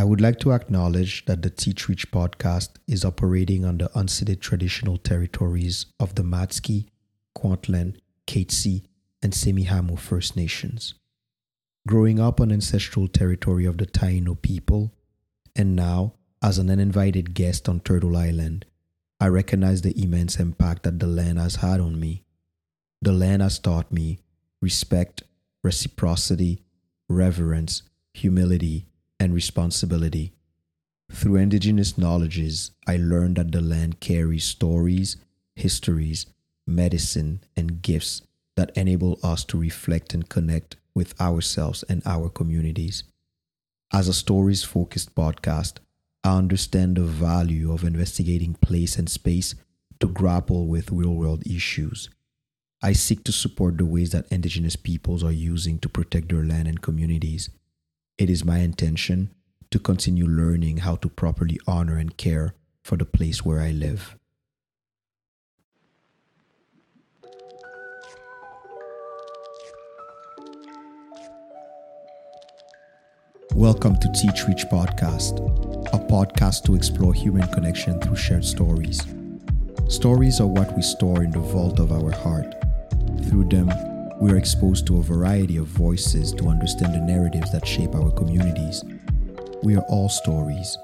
I would like to acknowledge that the Teach Reach podcast is operating on the unceded traditional territories of the Matsqui, Kwantlen, Katzie, and Semiahmoo First Nations. Growing up on ancestral territory of the Taino people, and now as an uninvited guest on Turtle Island, I recognize the immense impact that the land has had on me. The land has taught me respect, reciprocity, reverence, humility, and responsibility. Through indigenous knowledges, I learned that the land carries stories, histories, medicine, and gifts that enable us to reflect and connect with ourselves and our communities. As a stories focused podcast, I understand the value of investigating place and space to grapple with real world issues. I seek to support the ways that Indigenous peoples are using to protect their land and communities. It is my intention to continue learning how to properly honor and care for the place where I live. Welcome to Teach Reach Podcast, a podcast to explore human connection through shared stories. Stories are what we store in the vault of our heart. Through them, we are exposed to a variety of voices to understand the narratives that shape our communities. We are all stories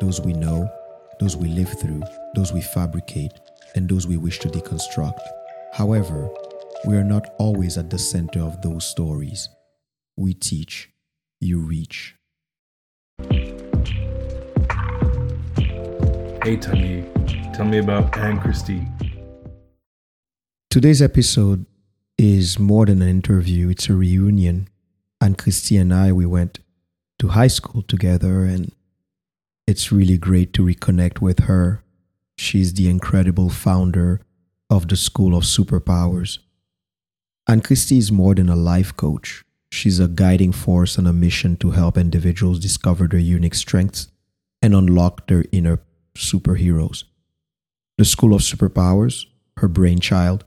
those we know, those we live through, those we fabricate, and those we wish to deconstruct. However, we are not always at the center of those stories. We teach you reach. Hey Tony, tell me about Anne Christie. Today's episode is more than an interview, it's a reunion. Anne Christie and I, we went to high school together, and it's really great to reconnect with her. She's the incredible founder of the School of Superpowers. Anne Christie is more than a life coach. She's a guiding force on a mission to help individuals discover their unique strengths and unlock their inner superheroes. The School of Superpowers, her brainchild,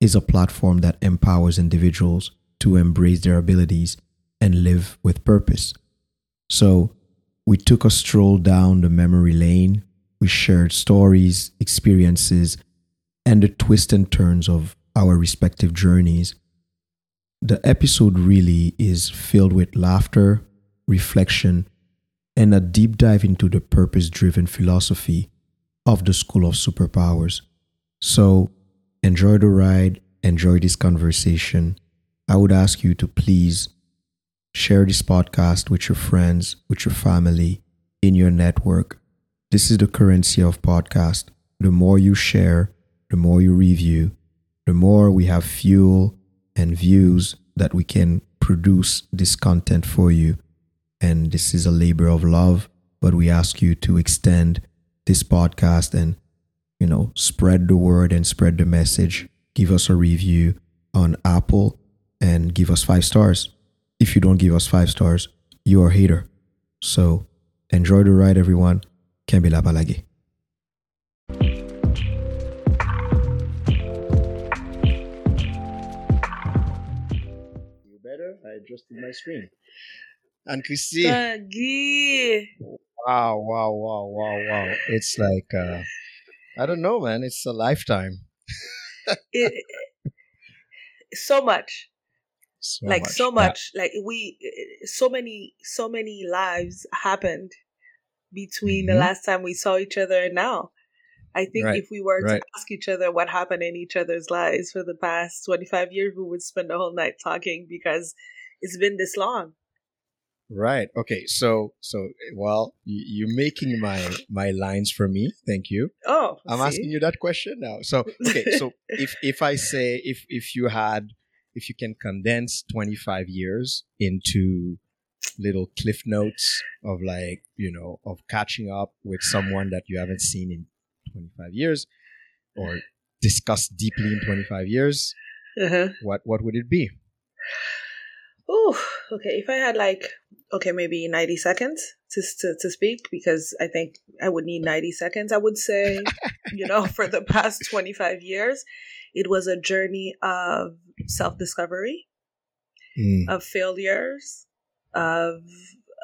is a platform that empowers individuals to embrace their abilities and live with purpose. So, we took a stroll down the memory lane. We shared stories, experiences, and the twists and turns of our respective journeys the episode really is filled with laughter, reflection, and a deep dive into the purpose driven philosophy of the School of Superpowers. So, enjoy the ride, enjoy this conversation. I would ask you to please share this podcast with your friends, with your family, in your network. This is the currency of podcast. The more you share, the more you review, the more we have fuel and views that we can produce this content for you. And this is a labor of love, but we ask you to extend this podcast and, you know, spread the word and spread the message. Give us a review on Apple and give us five stars. If you don't give us five stars, you are a hater. So enjoy the ride, everyone. Kembila Balagi. You better? I adjusted my screen. Anne Christie. Wow, wow, wow, wow, wow. It's like, uh, I don't know, man. It's a lifetime. it, so much. So like much. so much. Yeah. Like we, so many, so many lives happened between mm-hmm. the last time we saw each other and now. I think right. if we were right. to ask each other what happened in each other's lives for the past 25 years, we would spend the whole night talking because it's been this long. Right. Okay. So, so well, you're making my my lines for me. Thank you. Oh, I'm see? asking you that question now. So, okay. So, if if I say if if you had if you can condense 25 years into little cliff notes of like you know of catching up with someone that you haven't seen in 25 years or discussed deeply in 25 years, uh-huh. what what would it be? Oh, okay. If I had like, okay, maybe 90 seconds to, to, to speak, because I think I would need 90 seconds, I would say, you know, for the past 25 years, it was a journey of self discovery, mm. of failures, of,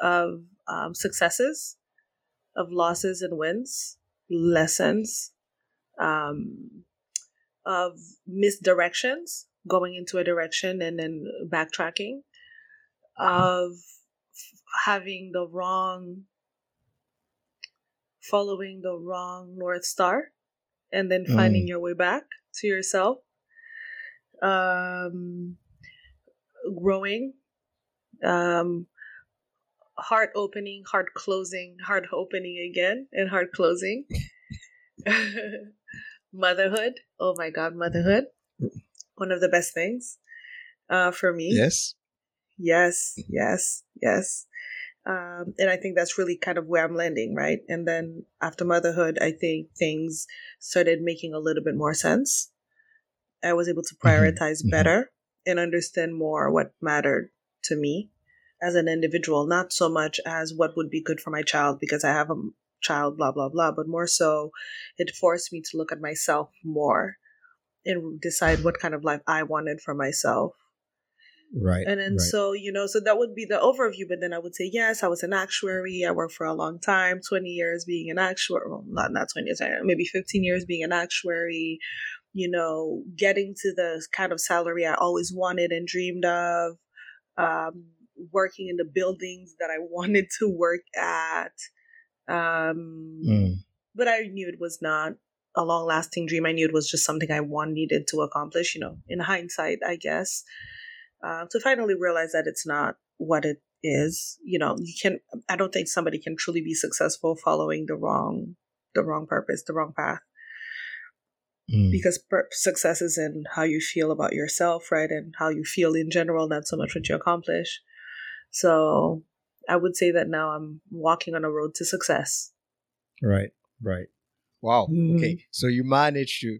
of um, successes, of losses and wins, lessons, um, of misdirections, going into a direction and then backtracking, of having the wrong, following the wrong North Star, and then finding mm. your way back to yourself. Um, growing, um, heart opening, heart closing, heart opening again, and heart closing. motherhood. Oh my God, motherhood. One of the best things uh, for me. Yes. Yes, yes, yes. Um, and I think that's really kind of where I'm landing, right? And then after motherhood, I think things started making a little bit more sense. I was able to mm-hmm. prioritize mm-hmm. better and understand more what mattered to me as an individual, not so much as what would be good for my child because I have a child, blah, blah, blah, but more so it forced me to look at myself more and decide what kind of life I wanted for myself. Right. And then right. so, you know, so that would be the overview. But then I would say, yes, I was an actuary. I worked for a long time, 20 years being an actuary. Well, not, not 20 years, maybe 15 years being an actuary, you know, getting to the kind of salary I always wanted and dreamed of, um, working in the buildings that I wanted to work at, um, mm. But I knew it was not a long lasting dream. I knew it was just something I needed to accomplish, you know, in hindsight, I guess. Uh, to finally realize that it's not what it is. You know, you can I don't think somebody can truly be successful following the wrong the wrong purpose, the wrong path. Mm. Because per- success is in how you feel about yourself, right? And how you feel in general, not so much what you accomplish. So I would say that now I'm walking on a road to success. Right, right. Wow. Mm-hmm. Okay. So you managed to,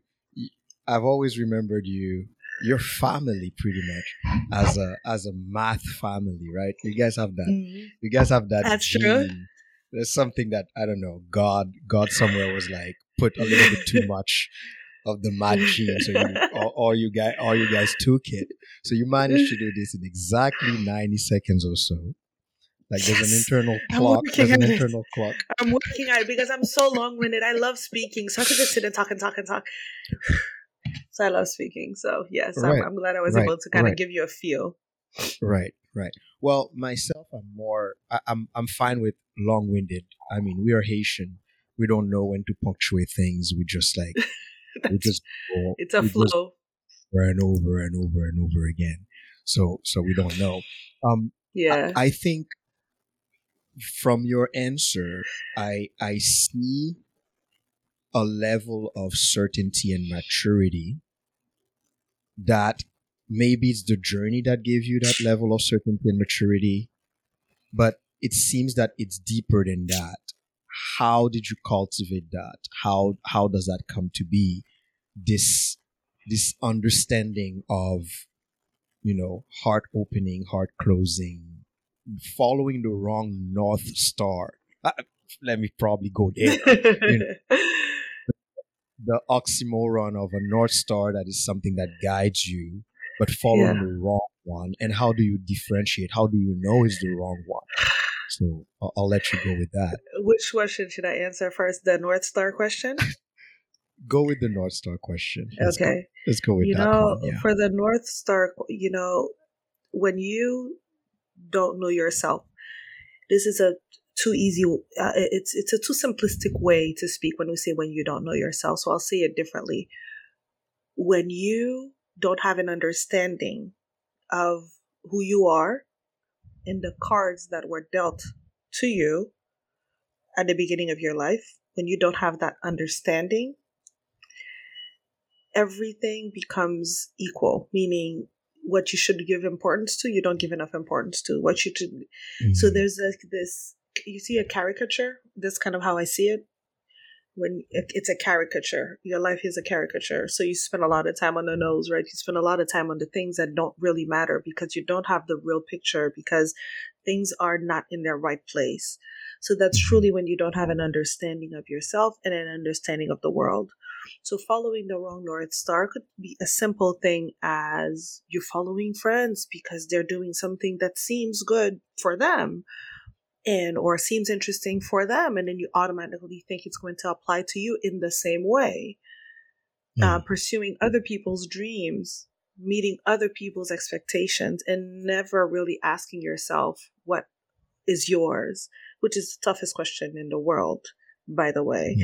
I've always remembered you, your family pretty much as a, as a math family, right? You guys have that, mm-hmm. you guys have that. That's gene. true. There's something that, I don't know, God, God somewhere was like, put a little bit too much of the math gene. So you, or you guys, all you guys took it. So you managed to do this in exactly 90 seconds or so. Like yes. there's an internal clock. There's an internal it. clock. I'm working on it because I'm so long winded. I love speaking, so I could just sit and talk and talk and talk. So I love speaking. So yes, right. I'm, I'm, glad I was right. able to kind right. of give you a feel. Right, right. Well, myself, I'm more. I, I'm I'm fine with long winded. I mean, we are Haitian. We don't know when to punctuate things. We just like we just go, it's a flow over and over and over and over again. So so we don't know. Um, yeah, I, I think from your answer, I I see a level of certainty and maturity that maybe it's the journey that gave you that level of certainty and maturity, but it seems that it's deeper than that. How did you cultivate that? How how does that come to be? This this understanding of you know heart opening, heart closing, following the wrong North Star. Uh, let me probably go there. you know, the oxymoron of a North Star that is something that guides you, but following yeah. the wrong one. And how do you differentiate? How do you know is the wrong one? So I'll, I'll let you go with that. Which question should I answer first? The North Star question? go with the North Star question. Let's okay. Go, let's go with you that know. Yeah. For the North Star, you know, when you don't know yourself. This is a too easy. Uh, it's it's a too simplistic way to speak when we say when you don't know yourself. So I'll say it differently. When you don't have an understanding of who you are and the cards that were dealt to you at the beginning of your life, when you don't have that understanding, everything becomes equal, meaning what you should give importance to, you don't give enough importance to. What you should. Mm-hmm. So there's like this. You see a caricature. That's kind of how I see it. When it's a caricature, your life is a caricature. So you spend a lot of time on the nose, right? You spend a lot of time on the things that don't really matter because you don't have the real picture because things are not in their right place. So that's truly when you don't have an understanding of yourself and an understanding of the world. So following the wrong North Star could be a simple thing as you're following friends because they're doing something that seems good for them. And or seems interesting for them and then you automatically think it's going to apply to you in the same way mm. uh, pursuing other people's dreams meeting other people's expectations and never really asking yourself what is yours which is the toughest question in the world by the way mm.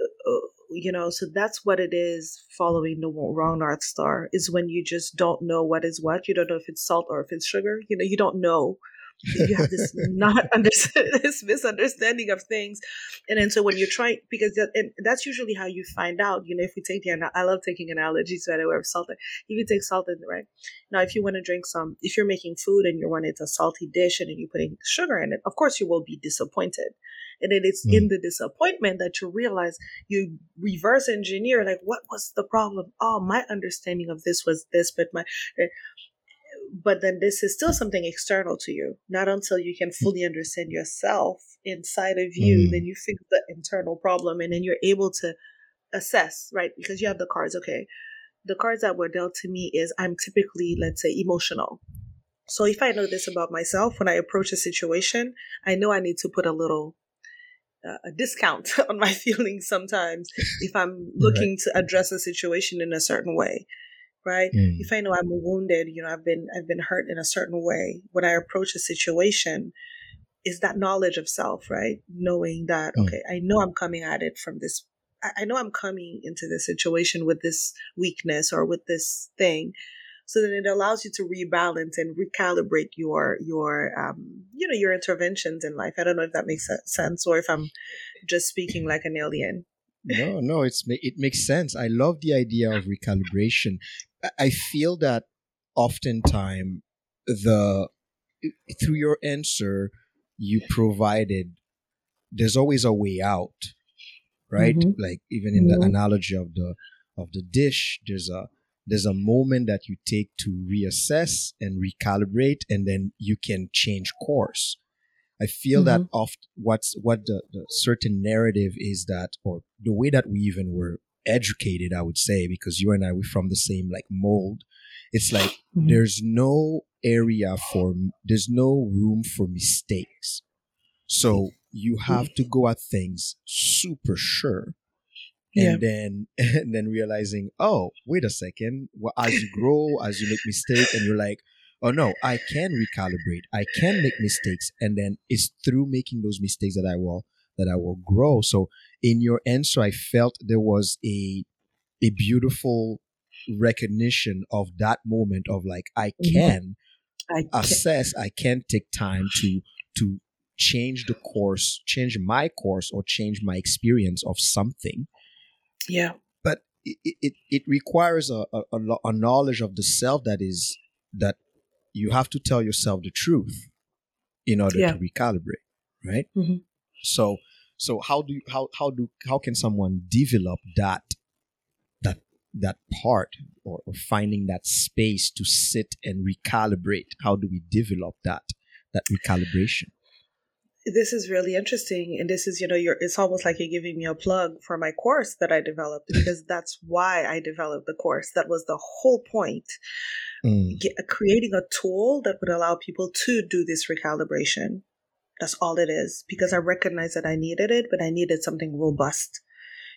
uh, you know so that's what it is following the wrong north star is when you just don't know what is what you don't know if it's salt or if it's sugar you know you don't know you have this not under this misunderstanding of things. And then so when you're trying because that, and that's usually how you find out you know if we take the i love taking analogies so anyway of salt if you take salt in right? Now if you want to drink some if you're making food and you're wanting a salty dish and then you're putting sugar in it of course you will be disappointed. And then it's mm. in the disappointment that you realize you reverse engineer like what was the problem? Oh my understanding of this was this but my but then this is still something external to you. Not until you can fully understand yourself inside of you, mm. then you fix the internal problem and then you're able to assess, right? Because you have the cards. Okay. The cards that were dealt to me is I'm typically, let's say, emotional. So if I know this about myself, when I approach a situation, I know I need to put a little uh, a discount on my feelings sometimes if I'm looking right. to address a situation in a certain way right? Mm. If I know I'm wounded, you know, I've been I've been hurt in a certain way. When I approach a situation, is that knowledge of self, right? Knowing that mm. okay, I know I'm coming at it from this. I know I'm coming into this situation with this weakness or with this thing. So then it allows you to rebalance and recalibrate your your um, you know your interventions in life. I don't know if that makes sense or if I'm just speaking like an alien no, no, it's it makes sense. I love the idea of recalibration I feel that oftentimes the through your answer you provided there's always a way out right mm-hmm. like even in mm-hmm. the analogy of the of the dish there's a there's a moment that you take to reassess and recalibrate and then you can change course i feel mm-hmm. that oft what's what the, the certain narrative is that or the way that we even were educated, I would say, because you and I, we're from the same like mold. It's like mm-hmm. there's no area for, there's no room for mistakes. So you have to go at things super sure. Yeah. And then, and then realizing, oh, wait a second. Well, as you grow, as you make mistakes and you're like, oh no, I can recalibrate. I can make mistakes. And then it's through making those mistakes that I will that I will grow. So in your answer, I felt there was a a beautiful recognition of that moment of like I mm-hmm. can assess. I can take time to to change the course, change my course, or change my experience of something. Yeah. But it it, it requires a, a, a knowledge of the self that is that you have to tell yourself the truth in order yeah. to recalibrate, right? Mm-hmm. So so how do you, how how do how can someone develop that that that part or, or finding that space to sit and recalibrate? How do we develop that that recalibration? This is really interesting and this is you know you're it's almost like you're giving me a plug for my course that i developed because that's why i developed the course that was the whole point mm. Get, creating a tool that would allow people to do this recalibration that's all it is because I recognized that I needed it, but I needed something robust.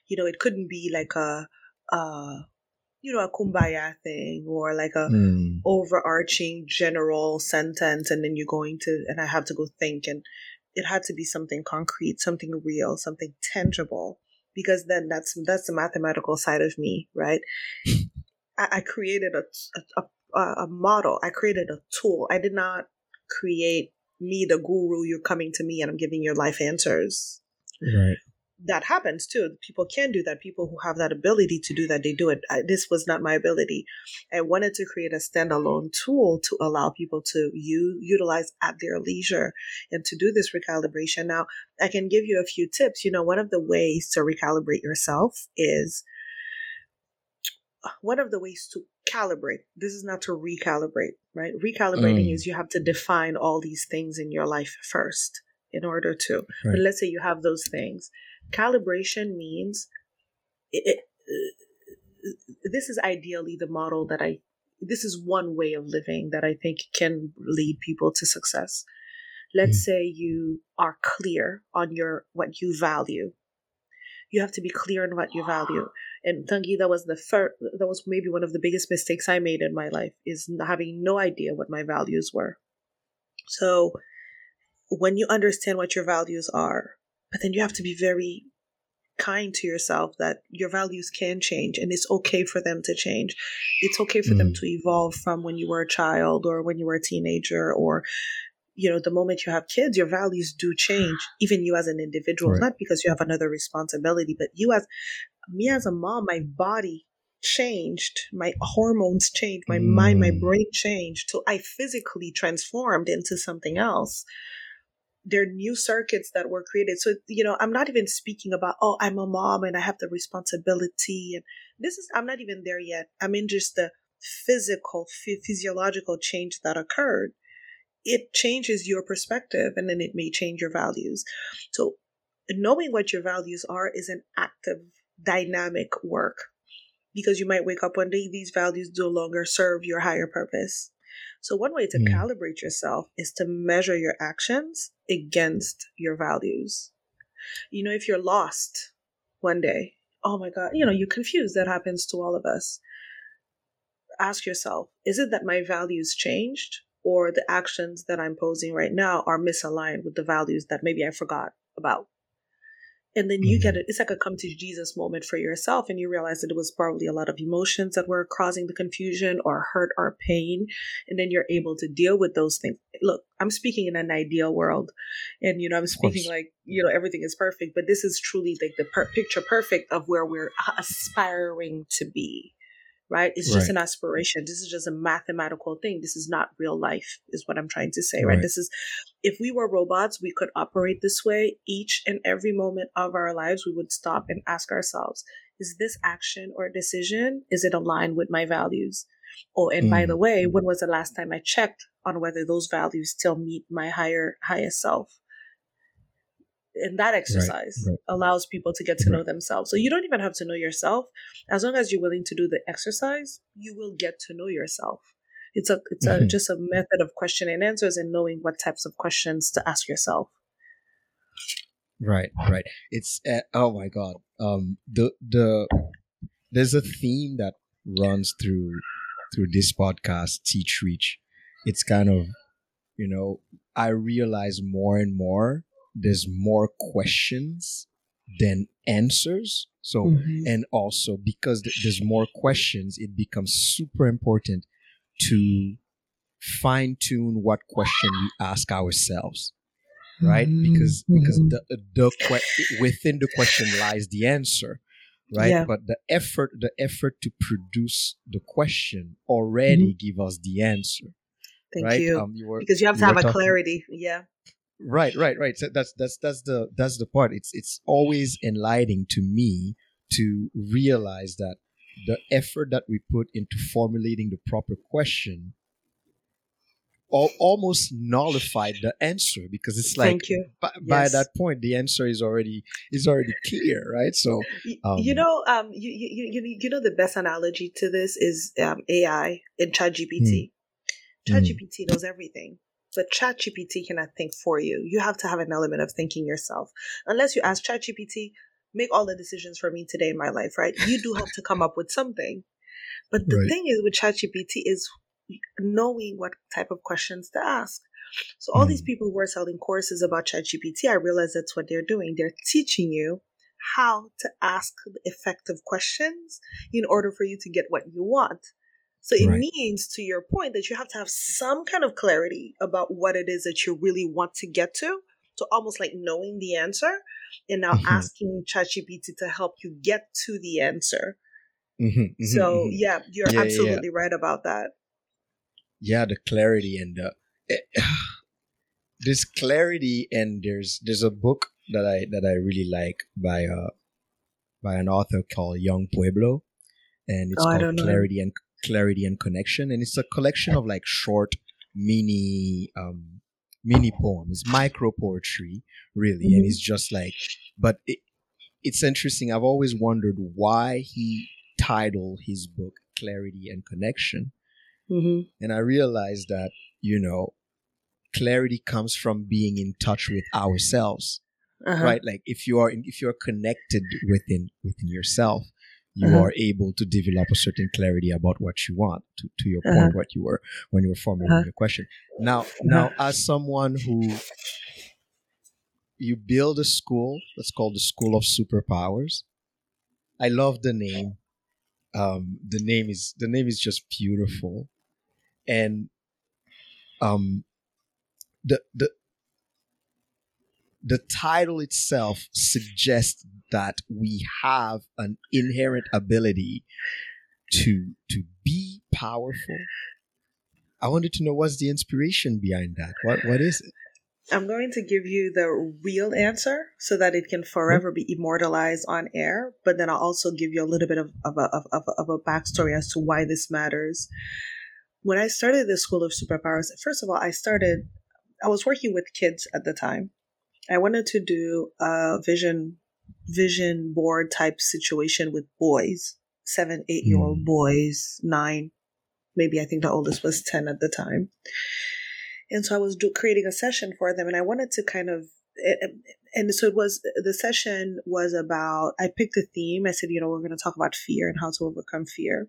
You know, it couldn't be like a, uh, you know, a kumbaya thing or like a mm. overarching general sentence, and then you're going to, and I have to go think, and it had to be something concrete, something real, something tangible, because then that's that's the mathematical side of me, right? I, I created a, a a model. I created a tool. I did not create me, the guru, you're coming to me and I'm giving your life answers. Right. That happens too. People can do that. People who have that ability to do that, they do it. I, this was not my ability. I wanted to create a standalone tool to allow people to u- utilize at their leisure and to do this recalibration. Now, I can give you a few tips. You know, one of the ways to recalibrate yourself is one of the ways to calibrate. This is not to recalibrate, right? Recalibrating mm. is you have to define all these things in your life first in order to. Right. But let's say you have those things. Calibration means it, it, uh, this is ideally the model that I this is one way of living that I think can lead people to success. let's mm. say you are clear on your what you value you have to be clear on what you value and Tanguy, that was the first that was maybe one of the biggest mistakes i made in my life is having no idea what my values were so when you understand what your values are but then you have to be very kind to yourself that your values can change and it's okay for them to change. It's okay for mm. them to evolve from when you were a child or when you were a teenager or you know the moment you have kids your values do change even you as an individual right. not because you have another responsibility but you as me as a mom my body changed my hormones changed my mm. mind my mm. brain changed so i physically transformed into something else there are new circuits that were created. So, you know, I'm not even speaking about, oh, I'm a mom and I have the responsibility. And this is, I'm not even there yet. I'm in just the physical, physiological change that occurred. It changes your perspective and then it may change your values. So, knowing what your values are is an active, dynamic work because you might wake up one day, these values no longer serve your higher purpose. So, one way to mm. calibrate yourself is to measure your actions against your values. You know, if you're lost one day, oh my God, you know, you're confused. That happens to all of us. Ask yourself is it that my values changed or the actions that I'm posing right now are misaligned with the values that maybe I forgot about? And then you mm-hmm. get it it's like a come to jesus moment for yourself and you realize that it was probably a lot of emotions that were causing the confusion or hurt or pain and then you're able to deal with those things. Look i'm speaking in an ideal world and you know i'm speaking like you know everything is perfect but this is truly like the per- picture perfect of where we're aspiring to be right? It's right. just an aspiration. This is just a mathematical thing. This is not real life, is what I'm trying to say, right? right? This is, if we were robots, we could operate this way each and every moment of our lives. We would stop and ask ourselves, is this action or decision, is it aligned with my values? Oh, and mm. by the way, when was the last time I checked on whether those values still meet my higher, highest self? And that exercise right, right. allows people to get to right. know themselves. So you don't even have to know yourself. As long as you're willing to do the exercise, you will get to know yourself. It's a it's mm-hmm. a just a method of question and answers and knowing what types of questions to ask yourself. Right, right. It's uh, oh my god. Um, the the there's a theme that runs through through this podcast, Teach Reach. It's kind of you know I realize more and more there's more questions than answers. So, mm-hmm. and also because th- there's more questions, it becomes super important to fine tune what question we ask ourselves. Right? Mm-hmm. Because, because mm-hmm. the, the que- within the question lies the answer. Right. Yeah. But the effort, the effort to produce the question already mm-hmm. give us the answer. Thank right? you. Um, you were, because you have to have a talking, clarity. Yeah right right right so that's that's that's the that's the part it's it's always enlightening to me to realize that the effort that we put into formulating the proper question al- almost nullified the answer because it's like. By, yes. by that point the answer is already is already clear right so um, you know um you, you you you know the best analogy to this is um ai and chat gpt hmm. chat gpt knows everything but ChatGPT cannot think for you. You have to have an element of thinking yourself. Unless you ask ChatGPT, make all the decisions for me today in my life, right? You do have to come up with something. But the right. thing is with ChatGPT is knowing what type of questions to ask. So all mm. these people who are selling courses about ChatGPT, I realize that's what they're doing. They're teaching you how to ask effective questions in order for you to get what you want. So it right. means, to your point, that you have to have some kind of clarity about what it is that you really want to get to. So almost like knowing the answer and now mm-hmm. asking ChatGPT to help you get to the answer. Mm-hmm, mm-hmm, so mm-hmm. yeah, you're yeah, absolutely yeah. right about that. Yeah, the clarity and the, uh, there's clarity and there's there's a book that I that I really like by uh by an author called Yung Pueblo, and it's oh, called Clarity and clarity and connection and it's a collection of like short mini um mini poems micro poetry really mm-hmm. and it's just like but it, it's interesting i've always wondered why he titled his book clarity and connection mm-hmm. and i realized that you know clarity comes from being in touch with ourselves uh-huh. right like if you are if you're connected within within yourself you uh-huh. are able to develop a certain clarity about what you want to, to your uh-huh. point what you were when you were formulating uh-huh. your question now uh-huh. now as someone who you build a school that's called the school of superpowers i love the name um the name is the name is just beautiful and um the the the title itself suggests that we have an inherent ability to to be powerful. I wanted to know what's the inspiration behind that. What what is it? I'm going to give you the real answer so that it can forever be immortalized on air. But then I'll also give you a little bit of, of, a, of, of, of a backstory as to why this matters. When I started the School of Superpowers, first of all, I started, I was working with kids at the time. I wanted to do a vision vision board type situation with boys, seven, eight year old mm. boys, nine, maybe I think the oldest was 10 at the time. And so I was do, creating a session for them and I wanted to kind of, and so it was, the session was about, I picked a theme. I said, you know, we're going to talk about fear and how to overcome fear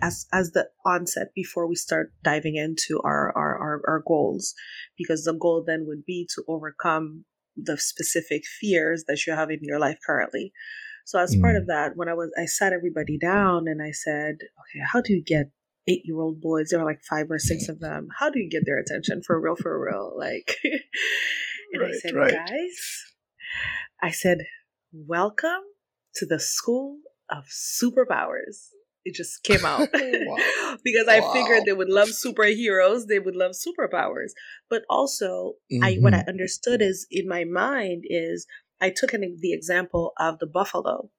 as as the onset before we start diving into our, our our, our goals because the goal then would be to overcome the specific fears that you have in your life currently. So as mm. part of mm. that, when I was, I sat everybody down and I said, okay, how do you get eight year old boys? There were like five or six of them. How do you get their attention for real, for real? Like, and right, I said, right. guys, I said, welcome to the school of superpowers. It just came out because I wow. figured they would love superheroes, they would love superpowers. But also, mm-hmm. I what I mm-hmm. understood is in my mind is I took an, the example of the buffalo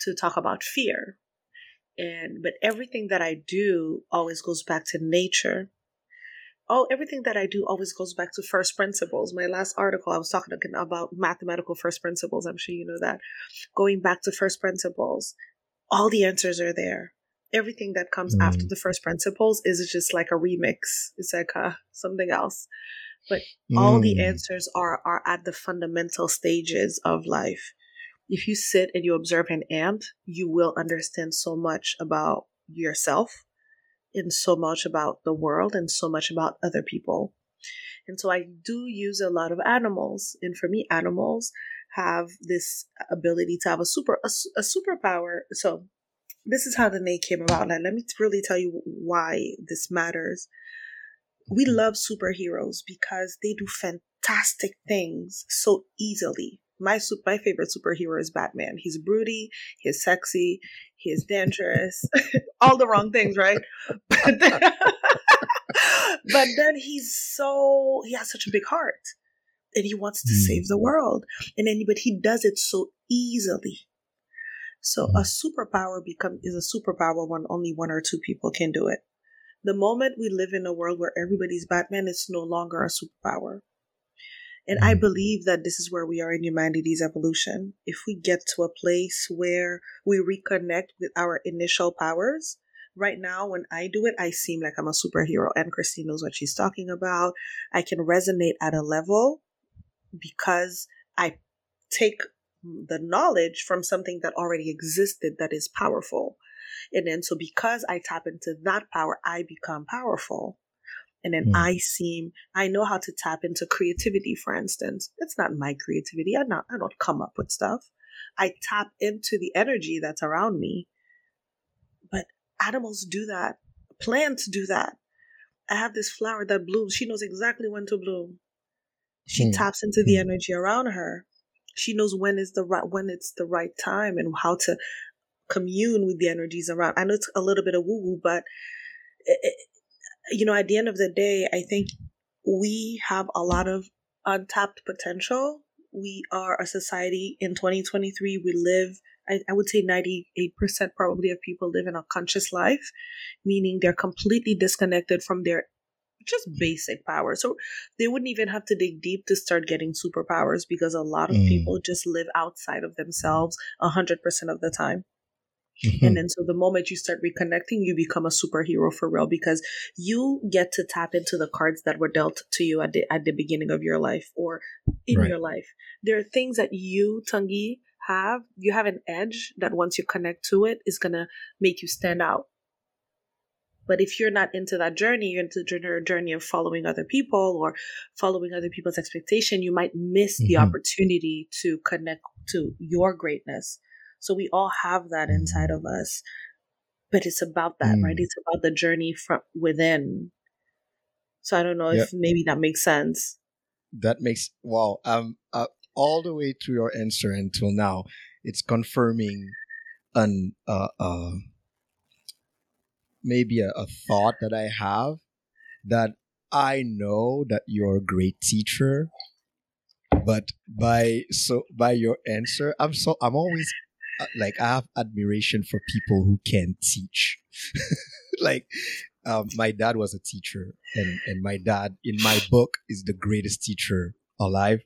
to talk about fear. And but everything that I do always goes back to nature. Oh, everything that I do always goes back to first principles. My last article, I was talking about mathematical first principles. I'm sure you know that. Going back to first principles, all the answers are there. Everything that comes mm. after the first principles is just like a remix. It's like uh, something else. But mm. all the mm. answers are are at the fundamental stages of life. If you sit and you observe an ant, you will understand so much about yourself and so much about the world and so much about other people. And so I do use a lot of animals. And for me, animals have this ability to have a super a, a superpower. So this is how the name came about. Now let me really tell you why this matters. We love superheroes because they do fantastic things so easily. My my favorite superhero is Batman. He's broody, he's sexy, he's dangerous, all the wrong things, right? But then, but then he's so he has such a big heart and he wants to mm. save the world. And then, but he does it so easily. So mm. a superpower become is a superpower when only one or two people can do it. The moment we live in a world where everybody's Batman, it's no longer a superpower. And I mm. believe that this is where we are in humanity's evolution. If we get to a place where we reconnect with our initial powers, right now when I do it, I seem like I'm a superhero and Christine knows what she's talking about. I can resonate at a level because I take the knowledge from something that already existed that is powerful. And then, so because I tap into that power, I become powerful. And then mm. I seem, I know how to tap into creativity, for instance. It's not my creativity. I not, I don't come up with stuff. I tap into the energy that's around me. But animals do that. Plants do that. I have this flower that blooms. She knows exactly when to bloom. She mm. taps into the mm. energy around her. She knows when is the right when it's the right time and how to commune with the energies around. I know it's a little bit of woo woo, but it, it, you know, at the end of the day, I think we have a lot of untapped potential. We are a society in 2023. We live, I, I would say 98% probably of people live in a conscious life, meaning they're completely disconnected from their just basic powers. So they wouldn't even have to dig deep to start getting superpowers because a lot of mm. people just live outside of themselves 100% of the time. Mm-hmm. And then so the moment you start reconnecting, you become a superhero for real because you get to tap into the cards that were dealt to you at the at the beginning of your life or in right. your life. There are things that you, Tanguy, have. You have an edge that once you connect to it is gonna make you stand out. But if you're not into that journey, you're into the journey of following other people or following other people's expectation, you might miss mm-hmm. the opportunity to connect to your greatness. So we all have that inside of us. But it's about that, mm. right? It's about the journey from within. So I don't know yep. if maybe that makes sense. That makes wow. Um, uh, all the way through your answer until now, it's confirming an uh, uh maybe a, a thought that I have that I know that you're a great teacher, but by so by your answer, I'm so I'm always uh, like I have admiration for people who can teach. like um, my dad was a teacher, and and my dad in my book is the greatest teacher alive.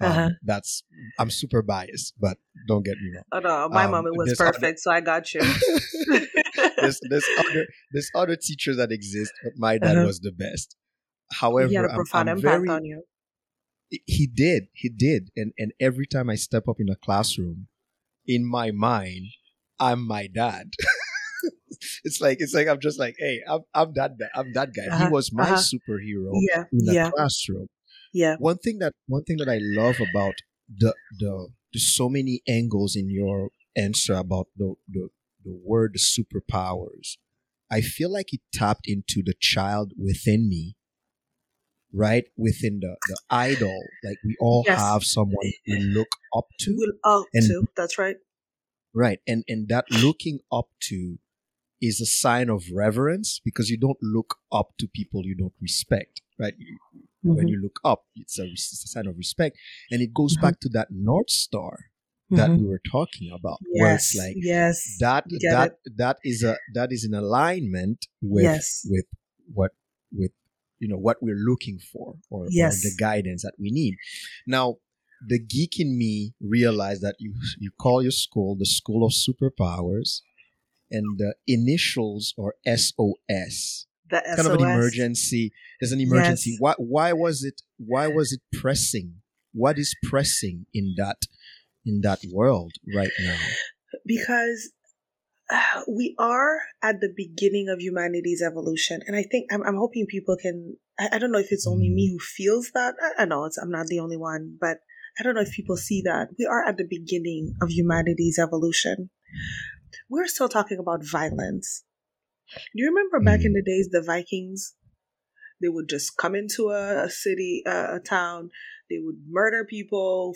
Um, uh-huh. That's I'm super biased, but don't get me wrong. Oh no, my um, mom was perfect, other, so I got you. there's there's other there's other teachers that exist, but my dad uh-huh. was the best. However, he had a profound I'm, I'm impact very, on you. He did, he did, and and every time I step up in a classroom, in my mind, I'm my dad. it's like it's like I'm just like, hey, I'm I'm that I'm that guy. Uh-huh, he was my uh-huh. superhero yeah, in the yeah. classroom. Yeah. One thing that one thing that I love about the the there's so many angles in your answer about the the, the word superpowers. I feel like it tapped into the child within me right within the the idol like we all yes. have someone we look up to we up and, to that's right right and and that looking up to is a sign of reverence because you don't look up to people you don't respect right mm-hmm. when you look up it's a, it's a, sign of respect and it goes mm-hmm. back to that north star that mm-hmm. we were talking about yes, where it's like yes that that it. that is a that is in alignment with yes. with what with you know what we're looking for or, yes. or the guidance that we need now the geek in me realized that you you call your school the school of superpowers and the initials are sos the kind of an emergency there's an emergency yes. why why was it why was it pressing what is pressing in that in that world right now? Because we are at the beginning of humanity's evolution and i think i'm, I'm hoping people can I, I, don't know if it's only me who feels that i, I know i'm not the only one but i don't know if people see that. We are at the beginning of humanity's evolution. We're still talking about violence. Do you remember back in mm. the days the vikings they would just come into a, a city uh, a town they would murder people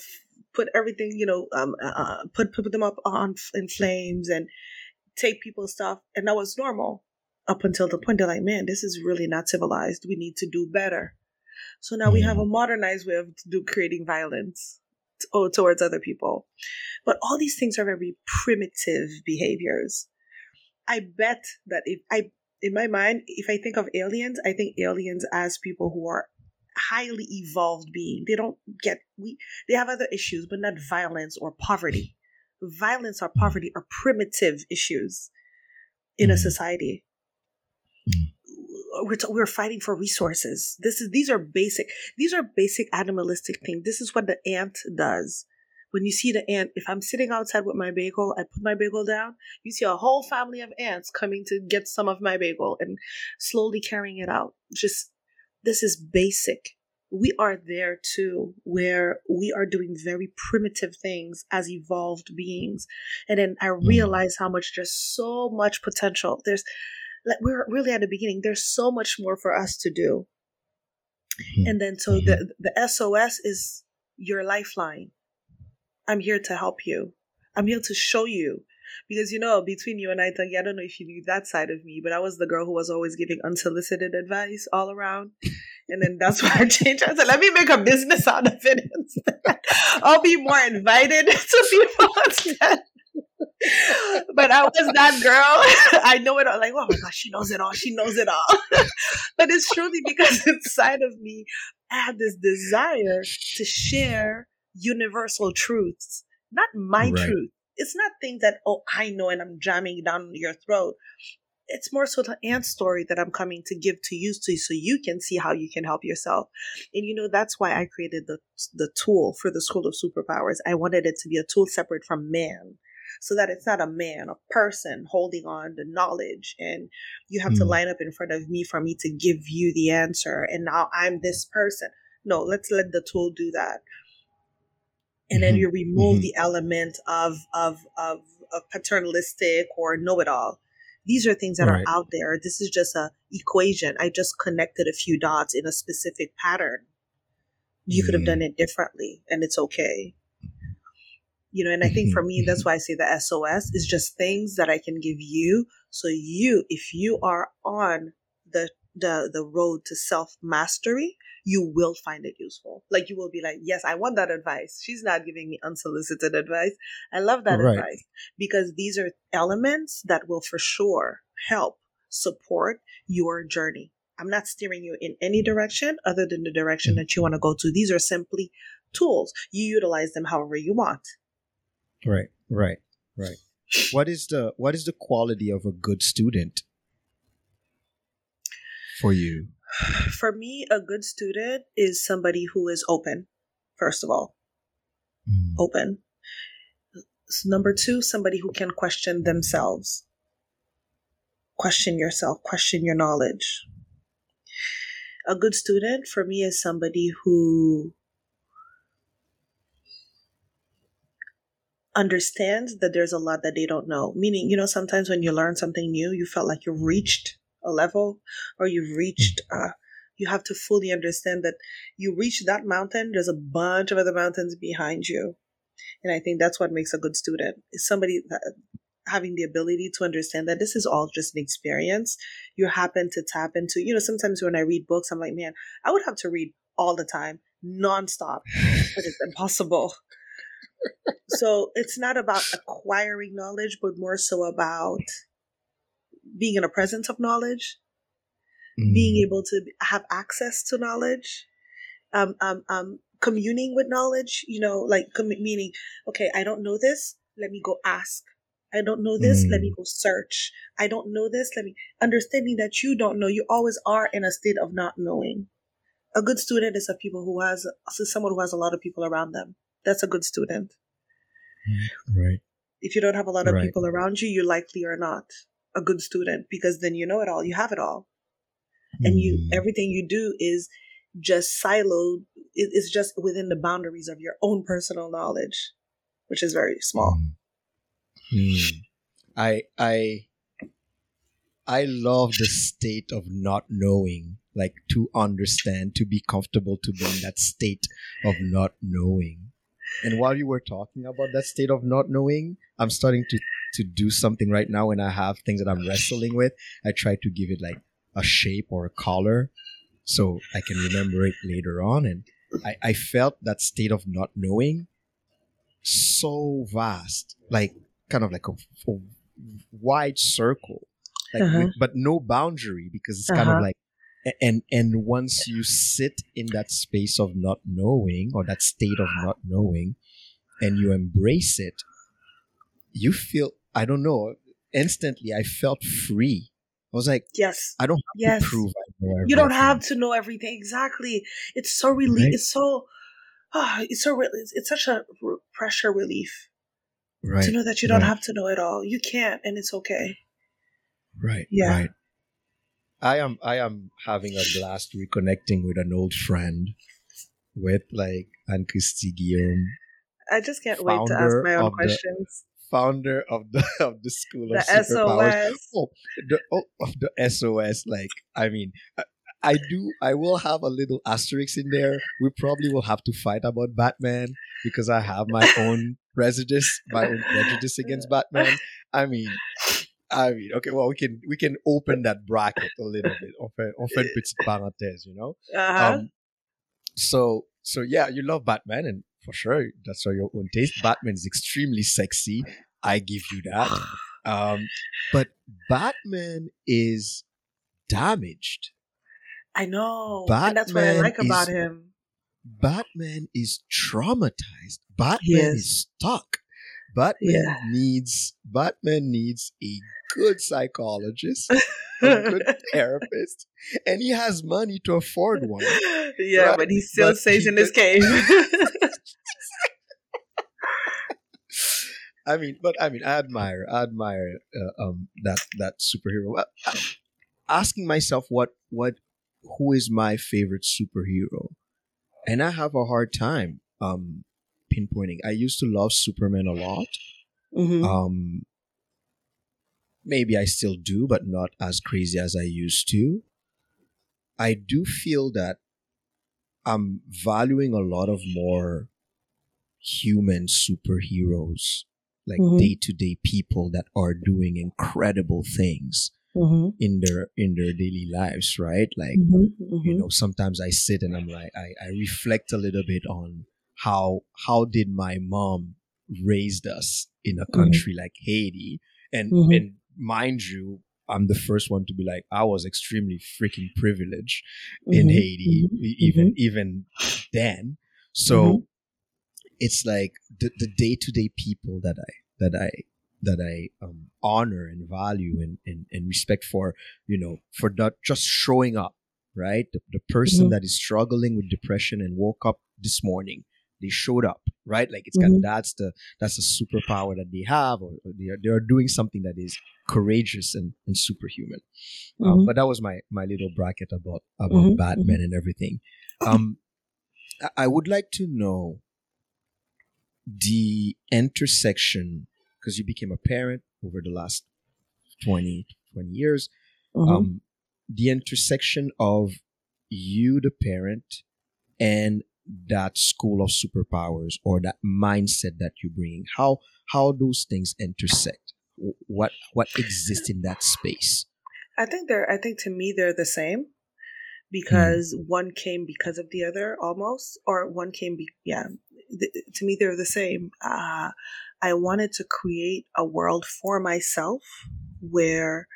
put everything you know um, uh, uh put put them up on in flames and take people's stuff, and that was normal up until the point they're like, man, this is really not civilized. We need to do better. So now we have a mm. modernized way of do, creating violence t- oh, towards other people. But all these things are very primitive behaviors. I bet that if I, in my mind, if I think of aliens, I think aliens as people who are highly evolved being. They don't get we they have other issues, but not violence or poverty violence or poverty are primitive issues in a mm-hmm. society. We're, t- we're fighting for resources. This is these are basic. These are basic animalistic things. This is what the ant does. When you see the ant, if I'm sitting outside with my bagel, I put my bagel down. You see a whole family of ants coming to get some of my bagel and slowly carrying it out. Just this is basic we are there too, where we are doing very primitive things as evolved beings. And then I mm. realize how much there's so much potential. There's like we're really at the beginning. There's so much more for us to do. Mm-hmm. And then so the mm-hmm. the SOS is your lifeline. I'm here to help you. I'm here to show you. Because you know, between you and I, I don't know if you knew that side of me, but I was the girl who was always giving unsolicited advice all around. And then that's why I changed. I said, let me make a business out of it instead. I'll be more invited to people instead. but I was that girl. I know it all. Like, oh my gosh, she knows it all. She knows it all. but it's truly because inside of me, I had this desire to share universal truths, not my right. truth. It's not things that oh I know and I'm jamming down your throat. It's more so the ant story that I'm coming to give to you to so you can see how you can help yourself. And you know that's why I created the the tool for the School of Superpowers. I wanted it to be a tool separate from man so that it's not a man, a person holding on the knowledge and you have mm. to hmm. line up in front of me for me to give you the answer. And now I'm this person. No, let's let the tool do that. And mm-hmm. then you remove mm-hmm. the element of, of, of, of paternalistic or know it all. These are things that right. are out there. This is just a equation. I just connected a few dots in a specific pattern. You mm. could have done mm. it differently and it's okay you know and i think for me that's why i say the sos is just things that i can give you so you if you are on the the the road to self mastery you will find it useful. Like you will be like yes i want that advice. She's not giving me unsolicited advice. I love that right. advice because these are elements that will for sure help support your journey. I'm not steering you in any mm-hmm. direction other than the direction mm-hmm. that you want to go to. These are simply tools. You utilize them however you want. Right, right, right. What is the what is the quality of a good student for you? For me, a good student is somebody who is open. First of all, mm. open. Number two, somebody who can question themselves. Question yourself, question your knowledge. A good student for me is somebody who understands that there's a lot that they don't know. Meaning, you know, sometimes when you learn something new, you felt like you've reached a level or you've reached, uh, you have to fully understand that you reach that mountain, there's a bunch of other mountains behind you. And I think that's what makes a good student is somebody that having the ability to understand that this is all just an experience. You happen to tap into, you know, sometimes when I read books, I'm like, man, I would have to read all the time, nonstop, but it's impossible so it's not about acquiring knowledge, but more so about being in a presence of knowledge, mm. being able to have access to knowledge, um, um, um, communing with knowledge, you know, like com- meaning, okay, I don't know this. Let me go ask. I don't know this. Mm. Let me mm. go search. I don't know this. Let me understanding that you don't know. You always are in a state of not knowing. A good student is a people who has someone who has a lot of people around them that's a good student. Right. If you don't have a lot of right. people around you, you likely are not a good student because then you know it all. You have it all. And mm. you everything you do is just siloed. It's just within the boundaries of your own personal knowledge, which is very small. Mm. Mm. I I I love the state of not knowing, like to understand, to be comfortable to be in that state of not knowing. And while you were talking about that state of not knowing, I'm starting to to do something right now when I have things that I'm wrestling with. I try to give it like a shape or a color so I can remember it later on. And I, I felt that state of not knowing so vast, like kind of like a, a wide circle, like uh-huh. with, but no boundary because it's uh-huh. kind of uh-huh. like and and once you sit in that space of not knowing or that state of not knowing and you embrace it you feel i don't know instantly i felt free i was like yes i don't have yes. to prove i know everything. you don't have to know everything exactly it's so relief right? it's so oh, it's so it's, it's such a pressure relief right to know that you don't right. have to know it all you can't and it's okay right yeah right I am I am having a blast reconnecting with an old friend with like Anne Christie Guillaume. I just can't wait to ask my own questions. Founder of the of the school the of superpowers. SOS. Oh, the oh, of the SOS. Like I mean, I, I do. I will have a little asterisk in there. We probably will have to fight about Batman because I have my own prejudice, my own prejudice against Batman. I mean, I mean, okay, well, we can we can open that bracket a little bit. On fait, on fait une petite parenthèse, you know. Uh-huh. Um, so so yeah, you love Batman, and for sure, that's for your own taste. Batman is extremely sexy. I give you that. Um, but Batman is damaged. I know. Batman and that's what I like about him. Batman is traumatized. Batman is stuck. Batman yeah. needs Batman needs a good psychologist, a good therapist, and he has money to afford one. Yeah, right? but he still but stays he in his cave. I mean, but I mean, I admire, I admire uh, um, that that superhero. Uh, asking myself, what, what, who is my favorite superhero, and I have a hard time um, pinpointing. I used to love Superman a lot. Mm-hmm. Um, maybe I still do, but not as crazy as I used to. I do feel that I'm valuing a lot of more human superheroes like day to day people that are doing incredible things mm-hmm. in their in their daily lives, right? Like mm-hmm. you mm-hmm. know, sometimes I sit and I'm like I, I reflect a little bit on how how did my mom raised us in a mm-hmm. country like Haiti and mm-hmm. and mind you I'm the first one to be like I was extremely freaking privileged in mm-hmm. Haiti even even then so it's like the, the day-to-day people that i that i that i um, honor and value and, and and respect for you know for not just showing up right the, the person mm-hmm. that is struggling with depression and woke up this morning they showed up right like it's mm-hmm. kind of that's the that's the superpower that they have or, or they, are, they are doing something that is courageous and, and superhuman um, mm-hmm. but that was my my little bracket about about mm-hmm. batman mm-hmm. and everything um I would like to know the intersection because you became a parent over the last 20, 20 years mm-hmm. um, the intersection of you the parent and that school of superpowers or that mindset that you bring how how those things intersect what what exists in that space i think they're i think to me they're the same because mm. one came because of the other almost or one came be yeah th- to me they're the same. Uh, I wanted to create a world for myself where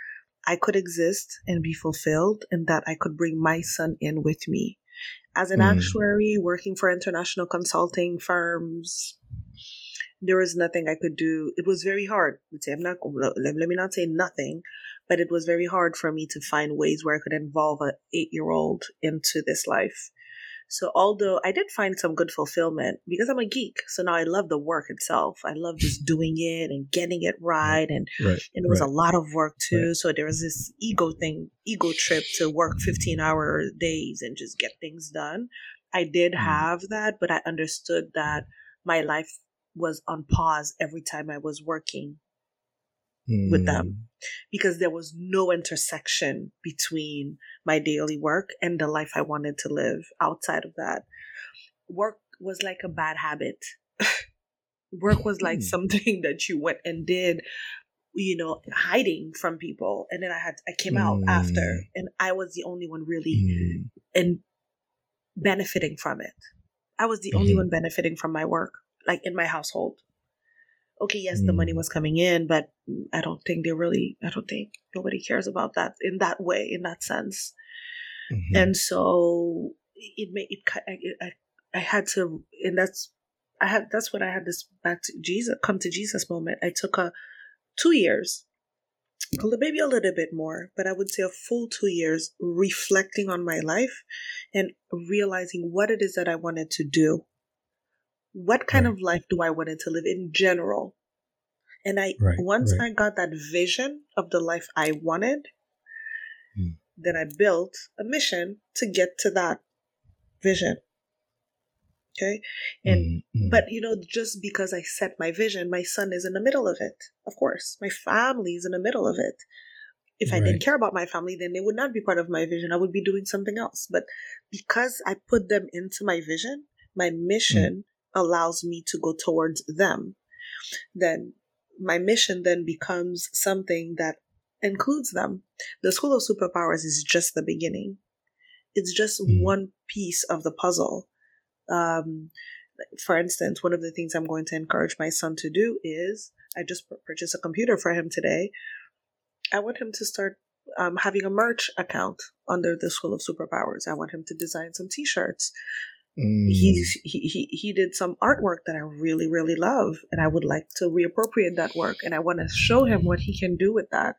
I could exist and be fulfilled, and that I could bring my son in with me. As an mm. actuary working for international consulting firms, there was nothing I could do. It was very hard. I'm not. Let me not say nothing, but it was very hard for me to find ways where I could involve an eight year old into this life. So although I did find some good fulfillment because I'm a geek, so now I love the work itself. I love just doing it and getting it right, and right, and it was right. a lot of work too. Right. So there was this ego thing, ego trip to work 15 hour days and just get things done. I did mm. have that, but I understood that my life was on pause every time I was working mm. with them mm. because there was no intersection between my daily work and the life I wanted to live outside of that. Work was like a bad habit. work was like mm. something that you went and did you know hiding from people and then i had i came out mm. after and i was the only one really mm. and benefiting from it i was the mm-hmm. only one benefiting from my work like in my household okay, yes, mm. the money mm. was coming in, but I don't think they really, I don't think nobody cares about that in that way, in that sense. Mm-hmm. And so it made it, I, I, I had to, and that's, I had, that's when I had this back to Jesus, come to Jesus moment. I took a two years, maybe a little bit more, but I would say a full two years reflecting on my life and realizing what it is that I wanted to do what kind right. of life do I want to live in general? And I right, once right. I got that vision of the life I wanted, mm. then I built a mission to get to that vision. Okay. And mm-hmm. but you know, just because I set my vision, my son is in the middle of it. Of course. My family is in the middle of it. If I didn't care about my family, then they would not be part of my vision. I would be doing something else. But because I put them into my vision, my hmm. mission allows me to go towards them, then my mission then becomes something that includes them. The School of Superpowers is just the beginning. It's just mm. one piece of the puzzle. Um, for instance, one of the things I'm going to encourage my son to do is I just purchased a computer for him today. I want him to start um, having a merch account under the School of Superpowers. I want him to design some t shirts mm. he's he, he he did some artwork that I really really love, and I would like to reappropriate that work, and I want to show him what he can do with that,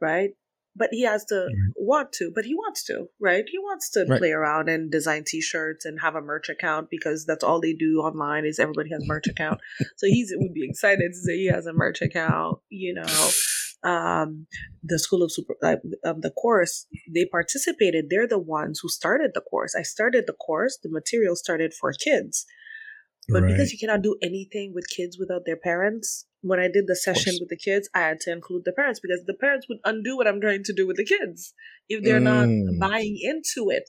right? But he has to want to, but he wants to, right? He wants to right. play around and design T-shirts and have a merch account because that's all they do online is everybody has merch account. so he's would be excited to say he has a merch account, you know um, the school of super uh, um, the course they participated they're the ones who started the course i started the course the material started for kids but right. because you cannot do anything with kids without their parents when i did the session with the kids i had to include the parents because the parents would undo what i'm trying to do with the kids if they're mm. not buying into it